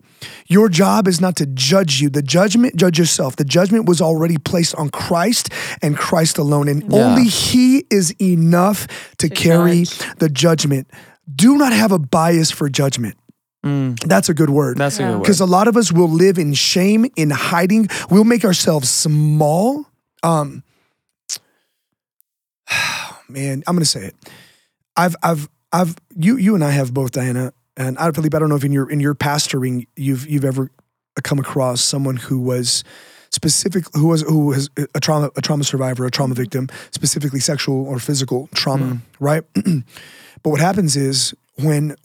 your job is not to judge you. The judgment, judge yourself. The judgment was already placed on Christ and Christ alone. And
Yeah.
only He is enough to, carry
judge.
the judgment. Do not have a bias for judgment. That's a good word.
Mm. That's a good word.
Because a lot of us will live in shame, in hiding. We'll make ourselves small. Um, man, I'm gonna say it. I've, I've, I've. You, you and I have both, Diana, and I, Felipe. I don't know if in your in your pastoring you've you've ever come across someone who was specific who was who was a trauma a trauma survivor, a trauma victim, specifically sexual or physical trauma, right? but what happens is when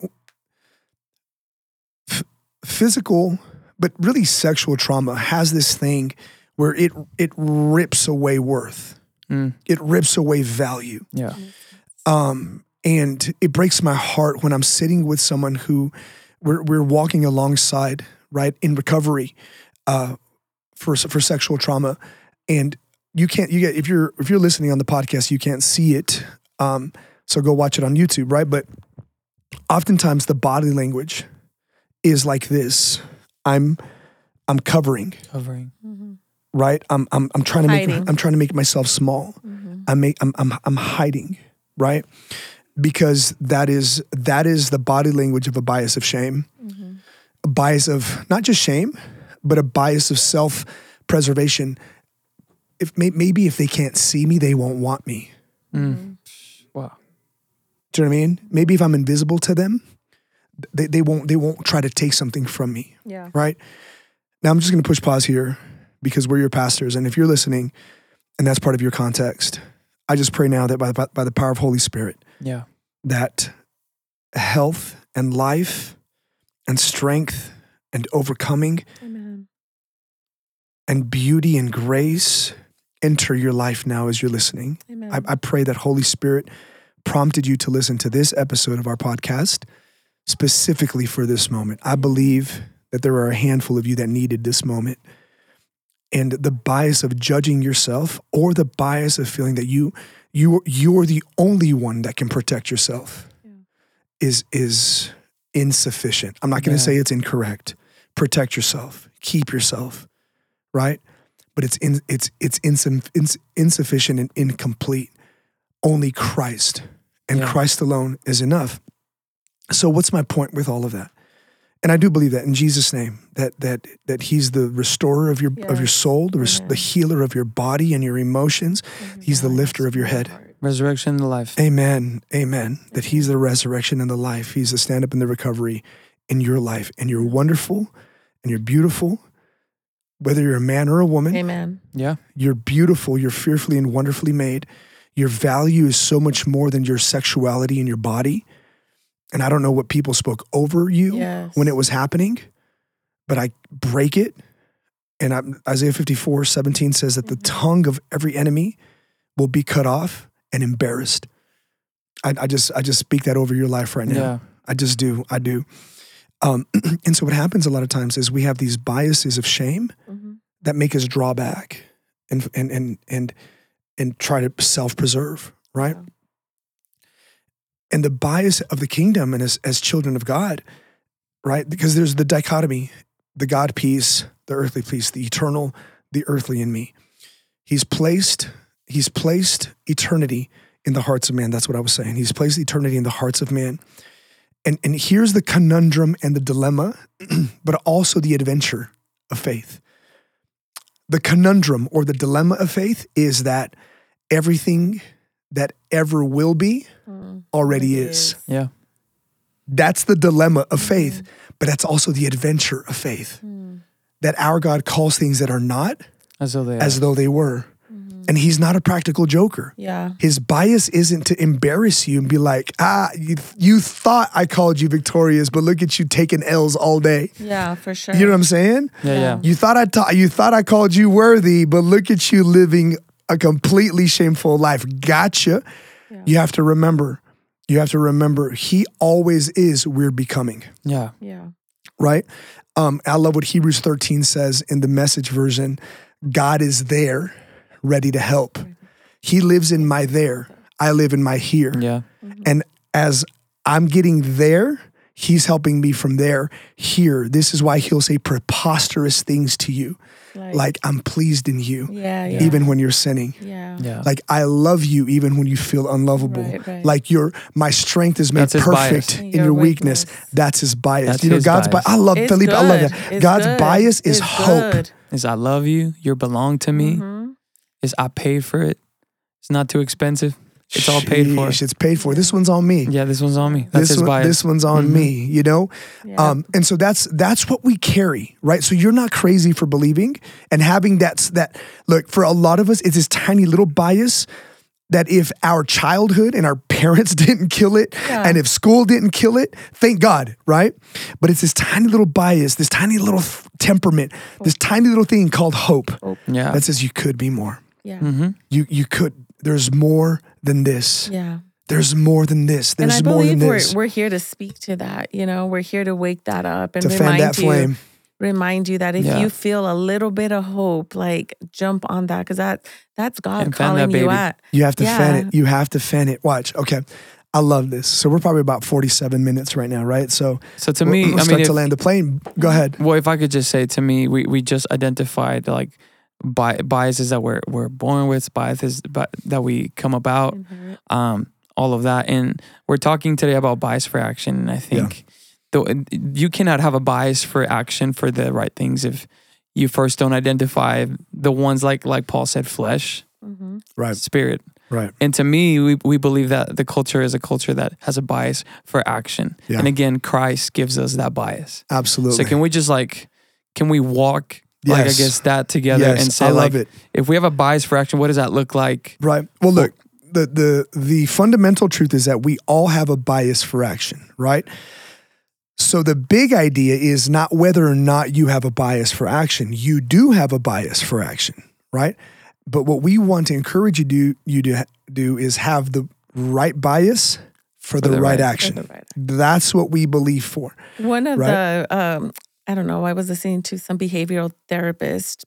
f- physical but really sexual trauma has this thing where it it rips away worth.
Mm.
It rips away value.
yeah.
Um, and it breaks my heart when I'm sitting with someone who we're we're walking alongside, right, in recovery, uh, for for sexual trauma, and you can't you get if you're if you're listening on the podcast, you can't see it. Um, so go watch it on YouTube, right? But oftentimes the body language is like this: I'm I'm covering,
Covering.
right? I'm I'm I'm trying to make I'm trying to make myself small. I make I'm I'm I'm hiding, right? Because that is that is the body language of a bias of shame. A bias of not just shame, but a bias of self-preservation. If maybe if they can't see me, they won't want me. Mm.
Wow.
Do you know what I mean? Maybe if I'm invisible to them, they, they won't they won't try to take something from me.
Yeah.
Right? Now I'm just gonna push pause here because we're your pastors. And if you're listening and that's part of your context, I just pray now that by, by, by the power of Holy Spirit,
Yeah.
that health and life and strength and overcoming
Amen.
and beauty and grace enter your life now as you're listening.
Amen.
I, I pray that Holy Spirit prompted you to listen to this episode of our podcast specifically for this moment. I believe that there are a handful of you that needed this moment. And the bias of judging yourself or the bias of feeling that you you you're the only one that can protect yourself is is insufficient. I'm not going to
Yeah.
say it's incorrect. Protect yourself. Keep yourself. Right? But it's in, it's it's insu- ins- insufficient and incomplete. Only Christ and
Yeah.
Christ alone is enough. So what's my point with all of that? And I do believe that in Jesus' name, that that that He's the restorer of your of your soul, the, res- the healer of your body and your emotions. He's the lifter of your head.
Resurrection and the life.
Amen. Amen. That He's the resurrection and the life. He's the stand up and the recovery in your life. And you're wonderful and you're beautiful. Whether you're a man or a woman,
Amen.
Yeah.
you're beautiful. You're fearfully and wonderfully made. Your value is so much more than your sexuality and your body. And I don't know what people spoke over you
Yes.
when it was happening, but I break it. And i Isaiah 54 17 says that the tongue of every enemy will be cut off and embarrassed. I, I just I just speak that over your life right now.
Yeah.
I just do. I do. Um, and so what happens a lot of times is we have these biases of shame
Mhm.
that make us draw back and and and and and try to self-preserve, right?
Yeah.
And the bias of the kingdom and as as children of God, right? Because there's the dichotomy, the God piece, the earthly piece, the eternal, the earthly in me. He's placed he's placed eternity in the hearts of man. That's what I was saying. He's placed eternity in the hearts of man. And and here's the conundrum and the dilemma, but also the adventure of faith. The conundrum or the dilemma of faith is that everything that ever will be
Mm.
already is,
Yeah.
That's the dilemma of faith, but that's also the adventure of faith.
Mm.
That our God calls things that are not
As though they
as though they were.
Mm-hmm.
And he's not a practical joker.
Yeah.
His bias isn't to embarrass you and be like, ah, you, you thought I called you victorious, but look at you taking L's all day.
Yeah, for sure.
You know what I'm saying?
Yeah. Yeah.
You thought I ta- you thought I called you worthy, but look at you living a completely shameful life. Gotcha.
Yeah.
You have to remember. You have to remember. He always is. We're becoming
Yeah.
yeah.
right. Um, I love what Hebrews 13 says in the Message version. God is there, ready to help. He lives in my there. I live in my here.
Yeah.
And as I'm getting there, he's helping me from there here. This is why he'll say preposterous things to you. Like I'm pleased in you,
yeah, yeah.
even when you're sinning.
yeah.
Yeah.
Like I love you even when you feel unlovable.
Right, right.
Like your my strength is made
That's
perfect
bias.
in
Your
your weakness.
weakness.
That's his bias.
That's
you know, God's bias.
bias.
I love
It's
Felipe. I love
good.
that.
It's
God's
good.
bias is
It's
hope.
good.
is I love you. You belong to me.
Mhm.
Is I paid for it. It's not too expensive. It's all paid for.
Sheesh, It's paid for. This one's on me.
Yeah, this one's on me. That's
this
his
one,
bias.
this one's on
Mhm.
me. You know,
Yeah.
um, and so that's that's what we carry, right? So you're not crazy for believing and having that that look for a lot of us. It's this tiny little bias that if our childhood and our parents didn't kill it,
Yeah.
and if school didn't kill it, thank God, right? But it's this tiny little bias, this tiny little th- temperament, this tiny little thing called hope
yeah.
that says you could be more.
yeah.
mm-hmm.
You you could. There's more than this.
Yeah.
There's more than this. There's more than
believe we're
this.
we're here to speak to that. You know, we're here to wake that up and
to fan
remind
that
you,
flame.
remind you that if
Yeah.
you feel a little bit of hope, like jump on that because that that's God
And fan that
calling you
baby.
at.
You have to fan it. You have to fan it. Watch. Okay. I love this. So we're probably about 47 minutes right now, right? So
So to
we'll-
me,
we'll
I
start
mean,
to
if,
land the plane. Go ahead.
well, if I could just say to me, we we just identified like bi- biases that we're we're born with, biases but that we come about, um, all of that. And we're talking today about bias for action. And I think the, you cannot have a bias for action for the right things if you first don't identify the ones like like Paul said, flesh,
Mm-hmm.
Right.
spirit.
Right.
And to me, we, we believe that the culture is a culture that has a bias for action.
Yeah.
And again, Christ gives us that bias.
Absolutely.
So can we just like, can we walk like I guess that together
Yes,
and say
I love
like,
it.
if we have a bias for action, what does that look like?
Right. Well, look, the the the fundamental truth is that we all have a bias for action, right? So the big idea is not whether or not you have a bias for action. You do have a bias for action, right? But what we want to encourage you do you to do is have the right bias for, the,
the
right,
right-
action.
the right-
That's what we believe for.
One of
Right.
the, um, I don't know, I was listening to some behavioral therapist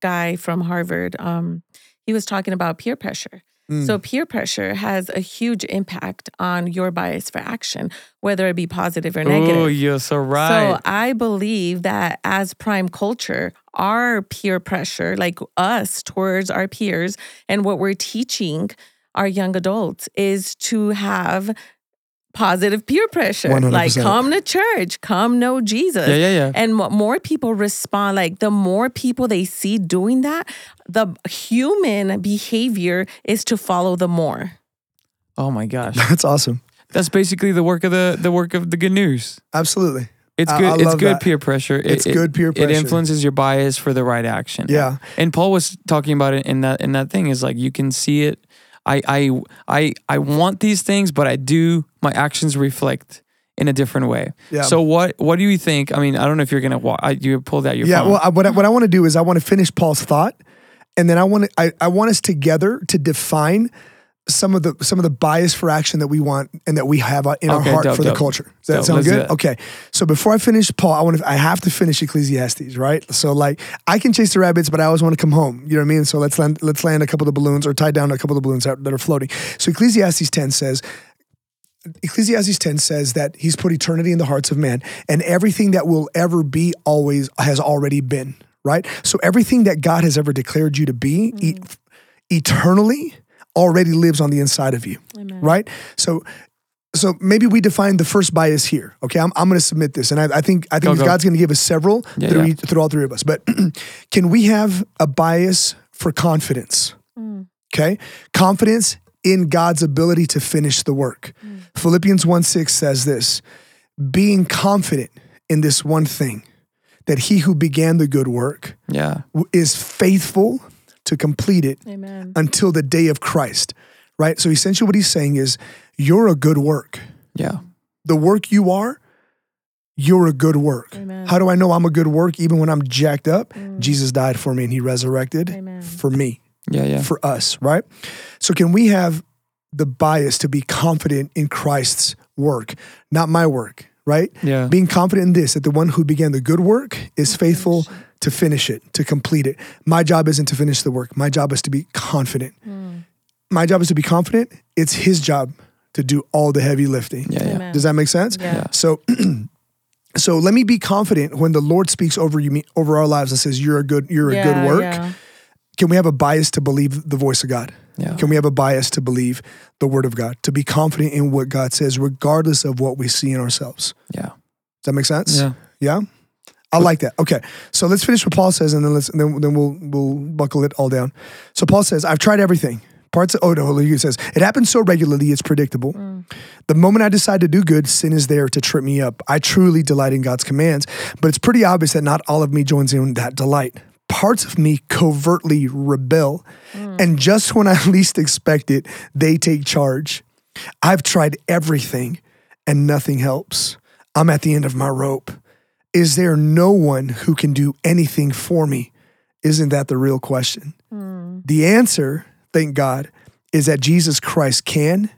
guy from Harvard. Um, he was talking about peer pressure.
Mm.
So, peer pressure has a huge impact on your bias for action, whether it be positive or negative.
Oh, you're so right.
So I believe that as prime culture, our peer pressure, like us towards our peers, and what we're teaching our young adults is to have positive peer pressure. Like
100%.
come to church, come know Jesus.
yeah, yeah, yeah.
And what more people respond, like the more people they see doing that, the human behavior is to follow the more.
Oh my gosh.
That's awesome.
That's basically the work of the the work of the good news.
Absolutely.
It's good.
I
it's good
that.
peer pressure. It-
It's
it-
good peer
It influences your bias for the right action.
Yeah.
And Paul was talking about it in that in that thing is like you can see it. I I I I want these things, but I do my actions reflect in a different way.
Yeah.
So what what do you think? I mean, I don't know if you're gonna wa- I, you pulled out your
yeah.
phone.
Well, I, what I, what I want to do is I want to finish Paul's thought, and then I want I, I want us together to define some of the some of the bias for action that we want and that we have in our
Okay,
heart
dope,
for the culture. Does that
Dope,
sound
let's
good? Okay. So before I finish Paul, I want to I have to finish Ecclesiastes, right? So like I can chase the rabbits, but I always want to come home. You know what I mean? So let's land let's land a couple of the balloons or tie down a couple of the balloons that, that are floating. So Ecclesiastes 10 says Ecclesiastes 10 says that he's put eternity in the hearts of man and everything that will ever be always has already been, right? So everything that God has ever declared you to be e- mm-hmm. eternally already lives on the inside of you, right? So so maybe we define the first bias here. Okay, I'm, I'm going to submit this, and I, I think I think
Go, go.
God's going to give us several
Yeah,
through,
yeah.
each- through all three of us. But can we have a bias for confidence? Mm. Okay, confidence in God's ability to finish the work. Mm. Philippians 1 6 says this being confident in this one thing, that he who began the good work
yeah.
is faithful to complete it
Amen.
until the day of Christ, right? So essentially, what he's saying is, you're a good work.
Yeah.
The work you are, you're a good work.
Amen.
How do I know I'm a good work even when I'm jacked up? Mm. Jesus died for me and he resurrected
Amen.
for me,
Yeah. Yeah.
for us, right? So, can we have the bias to be confident in Christ's work, not my work, right?
Yeah.
Being confident in this, that the one who began the good work is oh faithful to finish it, to complete it. My job isn't to finish the work. My job is to be confident. Hmm. My job is to be confident. It's his job to do all the heavy lifting.
Yeah. Yeah.
Does that make sense?
Yeah.
So so let me be confident when the Lord speaks over you over our lives and says you're a good you're a good work.
yeah.
Can we have a bias to believe the voice of God?
Yeah.
Can we have a bias to believe the word of God? To be confident in what God says regardless of what we see in ourselves.
Yeah.
Does that make sense?
Yeah.
Yeah. I like that. Okay. So let's finish what Paul says and then let's then, then we'll we'll buckle it all down. So Paul says, I've tried everything. Parts of oh no, he says, it happens so regularly, it's predictable. Mm. The moment I decide to do good, sin is there to trip me up. I truly delight in God's commands, but it's pretty obvious that not all of me joins in that delight. Parts of me covertly rebel, mm. and just when I least expect it, they take charge. I've tried everything and nothing helps. I'm at the end of my rope. Is there no one who can do anything for me? Isn't that the real question? Hmm. The answer, thank God, is that Jesus Christ can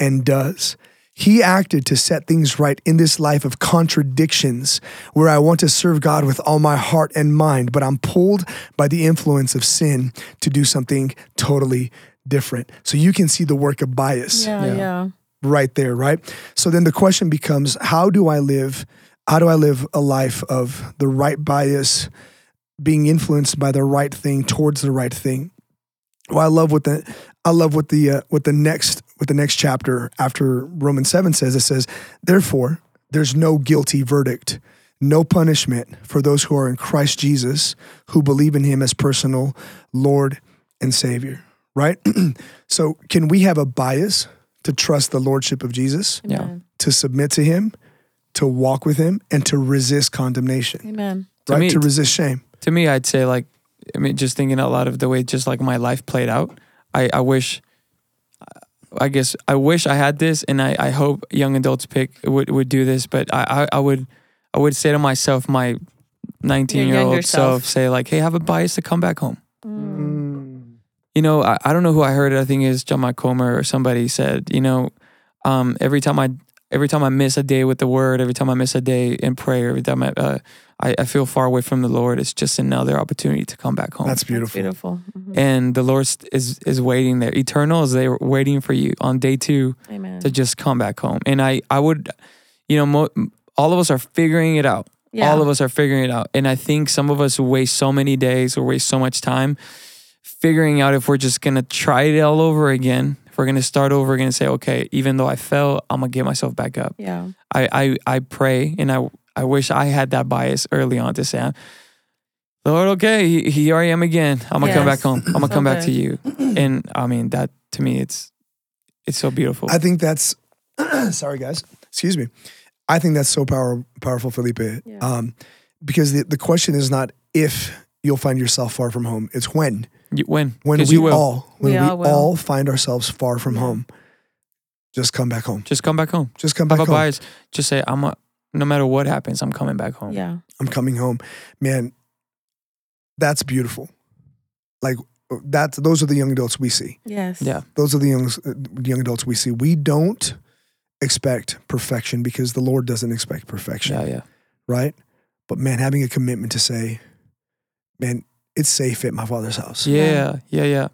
and does. He acted to set things right in this life of contradictions where I want to serve God with all my heart and mind, but I'm pulled by the influence of sin to do something totally different. So you can see the work of bias
Yeah,
Yeah.
yeah.
right there, right? So then the question becomes how do I live how do I live a life of the right bias being influenced by the right thing towards the right thing. Well, I love what the I love what the uh, what the next what the next chapter after Romans seven says. It says, therefore, there's no guilty verdict, no punishment for those who are in Christ Jesus, who believe in Him as personal Lord and Savior. Right. so, can we have a bias to trust the lordship of Jesus,
Yeah.
To submit to Him, to walk with Him, and to resist condemnation?
Amen.
To
right.
me-
to resist shame.
to me, I'd say like, I mean, just thinking out loud of the way just like my life played out. I, I wish, I guess I wish I had this, and I, I hope young adults pick would would do this. But I, I, I would I would say to myself, my 19 year old self,
self.
say like, hey, have a bias to come back home.
Mm.
You know, I, I don't know who I heard it. I think it's John Mark Comer or somebody said, you know, um, every time I every time I miss a day with the word, every time I miss a day in prayer, every time I uh, I, I feel far away from the Lord, it's just another opportunity to come back home.
That's
That's
beautiful.
beautiful. Mhm.
and the Lord is is waiting there. Eternal is there waiting for you on day two
Amen.
to just come back home. And I I would, you know, mo- all of us are figuring it out.
Yeah.
All of us are figuring it out. And I think some of us waste so many days or waste so much time figuring out if we're just gonna try it all over again. If we're gonna start over again and say, okay, even though I fell, I'm gonna get myself back up.
Yeah.
I I, I pray and I I wish I had that bias early on to say, Lord, okay, here I am again. I'm gonna come back home. I'm gonna
So
come back to you. And I mean that to me, it's it's so beautiful.
I think that's sorry guys. Excuse me. I think that's so power, powerful, Felipe.
Yeah.
Um, because the, the question is not if you'll find yourself far from home. It's when.
You, when
When we
you will
all when
We
we,
all will.
all find ourselves far from home. Just come back home.
just come back home.
Just come back
a
home.
bias. Just say I'm a. No matter what happens, I'm coming back home.
Yeah.
I'm coming home. Man, that's beautiful. Like uh, that's those are the young adults we see.
Yes.
Yeah.
Those are the young young adults we see. We don't expect perfection because the Lord doesn't expect perfection.
Yeah, yeah,
right? But man, having a commitment to say, man, it's safe at my father's house.
yeah, yeah, yeah.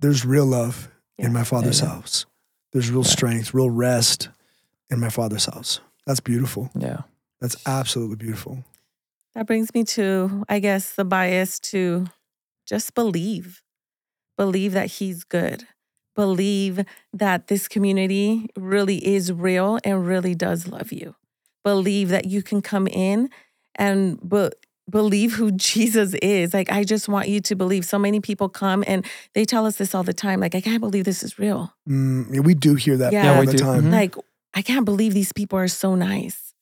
There's real love
Yeah.
in my father's
yeah.
house. There's real
Yeah.
strength, real rest in my father's house. That's beautiful.
yeah.
That's absolutely beautiful.
That brings me to, I guess, the bias to just believe. Believe that he's good. Believe that this community really is real and really does love you. Believe that you can come in and be- believe who Jesus is. Like, I just want you to believe. So many people come and they tell us this all the time. Like, I can't believe this is real.
Mm, yeah, we do hear that
Yeah.
all
we
the
do.
time.
Mhm.
Like, I can't believe these people are so nice.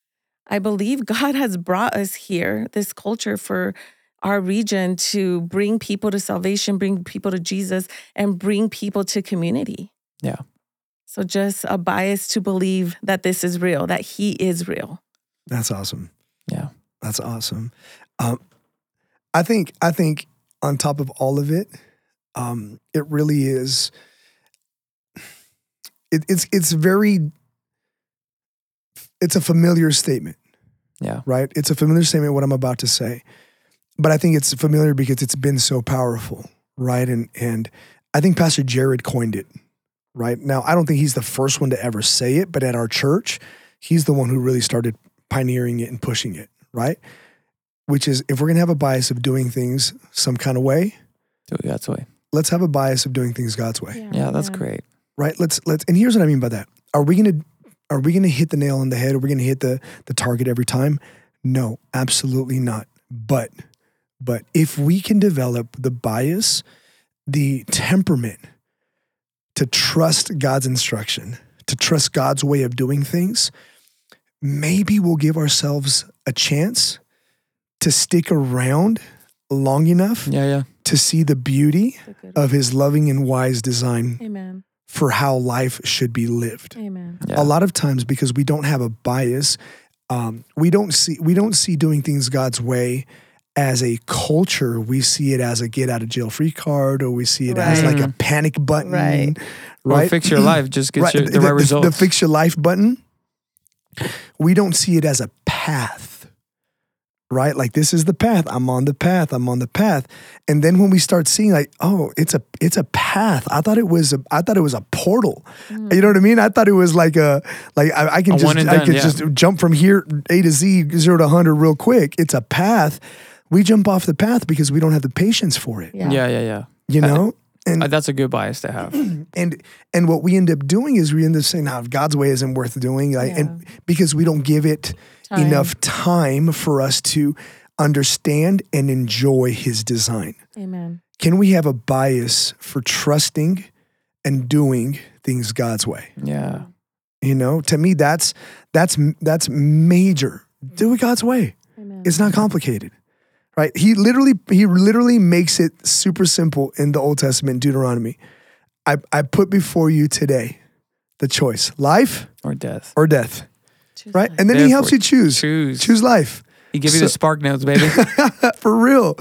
I believe God has brought us here, this culture for our region to bring people to salvation, bring people to Jesus, and bring people to community.
Yeah.
So just a bias to believe that this is real, that He is real.
That's awesome.
Yeah.
That's awesome. Um, I think I think on top of all of it, um, it really is. It, it's it's very. It's a familiar statement,
Yeah.
right? It's a familiar statement what I'm about to say, but I think it's familiar because it's been so powerful, right? And and I think Pastor Jared coined it, right? Now I don't think he's the first one to ever say it, but at our church, he's the one who really started pioneering it and pushing it, right? Which is if we're gonna have a bias of doing things some kind of way,
Do it God's way.
let's have a bias of doing things God's way,
Yeah, that's great.
right? Let's let's and here's what I mean by that. Are we gonna are we gonna hit the nail on the head? Are we gonna hit the the target every time? No, absolutely not. But but if we can develop the bias, the temperament to trust God's instruction, to trust God's way of doing things, maybe we'll give ourselves a chance to stick around long enough
Yeah, yeah.
to see the beauty of his loving and wise design
Amen.
for how life should be lived.
Amen.
Yeah.
A lot of times because we don't have a bias, um, we don't see we don't see doing things God's way as a culture. We see it as a get out of jail free card, or we see it as like a panic button,
Right.
Or fix your life. Just get your, the, right results.
The fix your life button. We don't see it as a path, right? Like this is the path. I'm on the path. I'm on the path. And then when we start seeing like, oh, it's a it's a path. I thought it was a I thought it was a portal. You know what I mean? I thought it was like a like I, I can
A
just I
done,
could
yeah.
just jump from here A to Z zero to hundred real quick. It's a path. we jump off the path because we don't have the patience for it.
Yeah.
Yeah, yeah, yeah.
You know? And
Uh, That's a good bias to have.
and and what we end up doing is we end up saying, "Now, God's way isn't worth doing," like, and because we don't give it
Time.
enough time for us to understand and enjoy His design.
Amen.
Can we have a bias for trusting and doing things God's way?
Yeah.
You know, to me, that's that's that's major. Do it God's way.
Amen.
It's not complicated, right? He literally he literally makes it super simple in the Old Testament, Deuteronomy. I I put before you today the choice, life
Or death.
or death,
Choose
right?
life.
And then he helps
Therefore,
you choose
Choose.
choose life
He give you
So-
the spark notes, baby.
for real.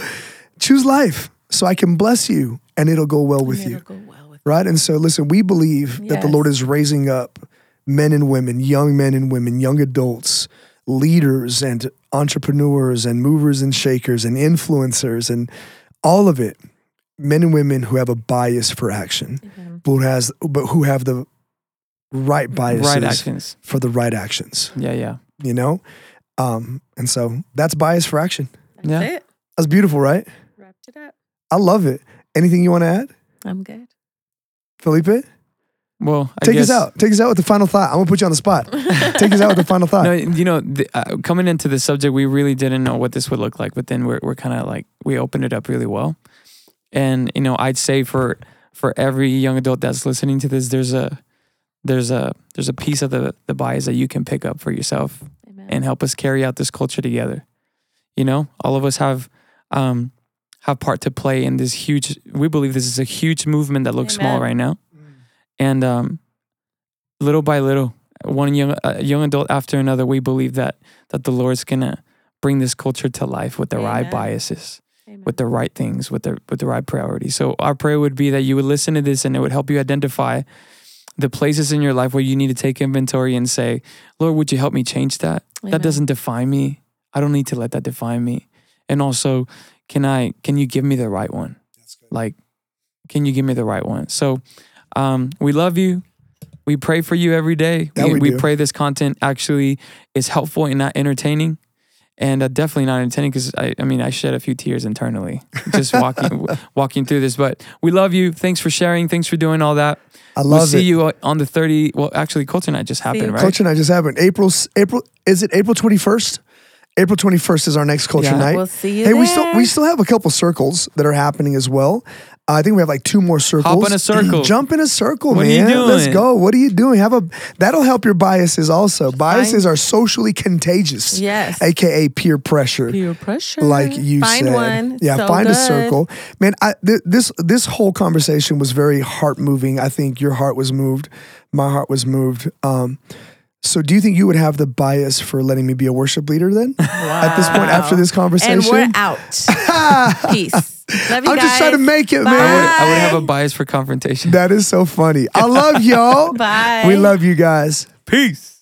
Choose life so I can bless you and it'll go well with you.
it'll go well with
right? And so, listen, we believe that the
Yes.
Lord is raising up men and women, young men and women, young adults, leaders and entrepreneurs and movers and shakers and influencers and all of it. Men and women who have a bias for action,
Amen.
but who has but who have the right biases
right actions.
for the right actions.
Yeah, yeah.
You know, um, and so that's bias for action.
That's
Yeah.
it.
That's beautiful, right?
Wrapped it up.
I love it. Anything you want to add,
I'm good.
Felipe?
Well, I
Take
guess,
us out. Take us out with the final thought. I'm gonna put you on the spot. Take us out with the final thought.
No, you know, the, uh, coming into the subject, we really didn't know what this would look like, but then we're we're kind of like we opened it up really well, and you know, I'd say for for every young adult that's listening to this, there's a there's a there's a piece of the the bias that you can pick up for yourself
Amen.
and help us carry out this culture together. You know, all of us have um have part to play in this huge. We believe this is a huge movement that looks small right now, and um, little by little, one young a young adult after another, we believe that that the Lord's gonna bring this culture to life with the right biases,
Amen.
with the right things, with the with the right priorities. So our prayer would be that you would listen to this and it would help you identify the places in your life where you need to take inventory and say, Lord, would you help me change that?
Amen.
That doesn't define me. I don't need to let that define me. And also, can I can you give me the right one? Like, can you give me the right one? So um, we love you. We pray for you every day.
That we do.
pray this content actually is helpful and not entertaining. And uh, definitely not intending because I, I mean I shed a few tears internally just walking walking through this. But we love you. Thanks for sharing. Thanks for doing all that.
I love
we'll
love
see
it.
you on the 30. Well, actually, Culture Night just happened, right?
Culture night just happened. April. April. Is it April twenty first? April twenty first is our next culture
Yeah.
night.
We'll see you
hey, we still we still have a couple circles that are happening as well. I think we have like two more circles.
Hop in a circle.
Jump in a circle,
What are you
man. Let's go. What are you doing? Have a that'll help your biases also. Biases are socially contagious.
Yes.
AKA peer pressure.
Peer pressure.
like you
find
said.
one.
Yeah,
So
find a circle. Man, I, th- this this whole conversation was very heart moving. I think your heart was moved. My heart was moved. Um, so, do you think you would have the bias for letting me be a worship leader then? At this point, after this conversation,
And we're out. Peace. Love you
I'm
guys.
just trying to make it,
Bye.
I would,
man.
I would have a bias for confrontation.
That is so funny. I love y'all.
Bye.
We love you guys.
Peace.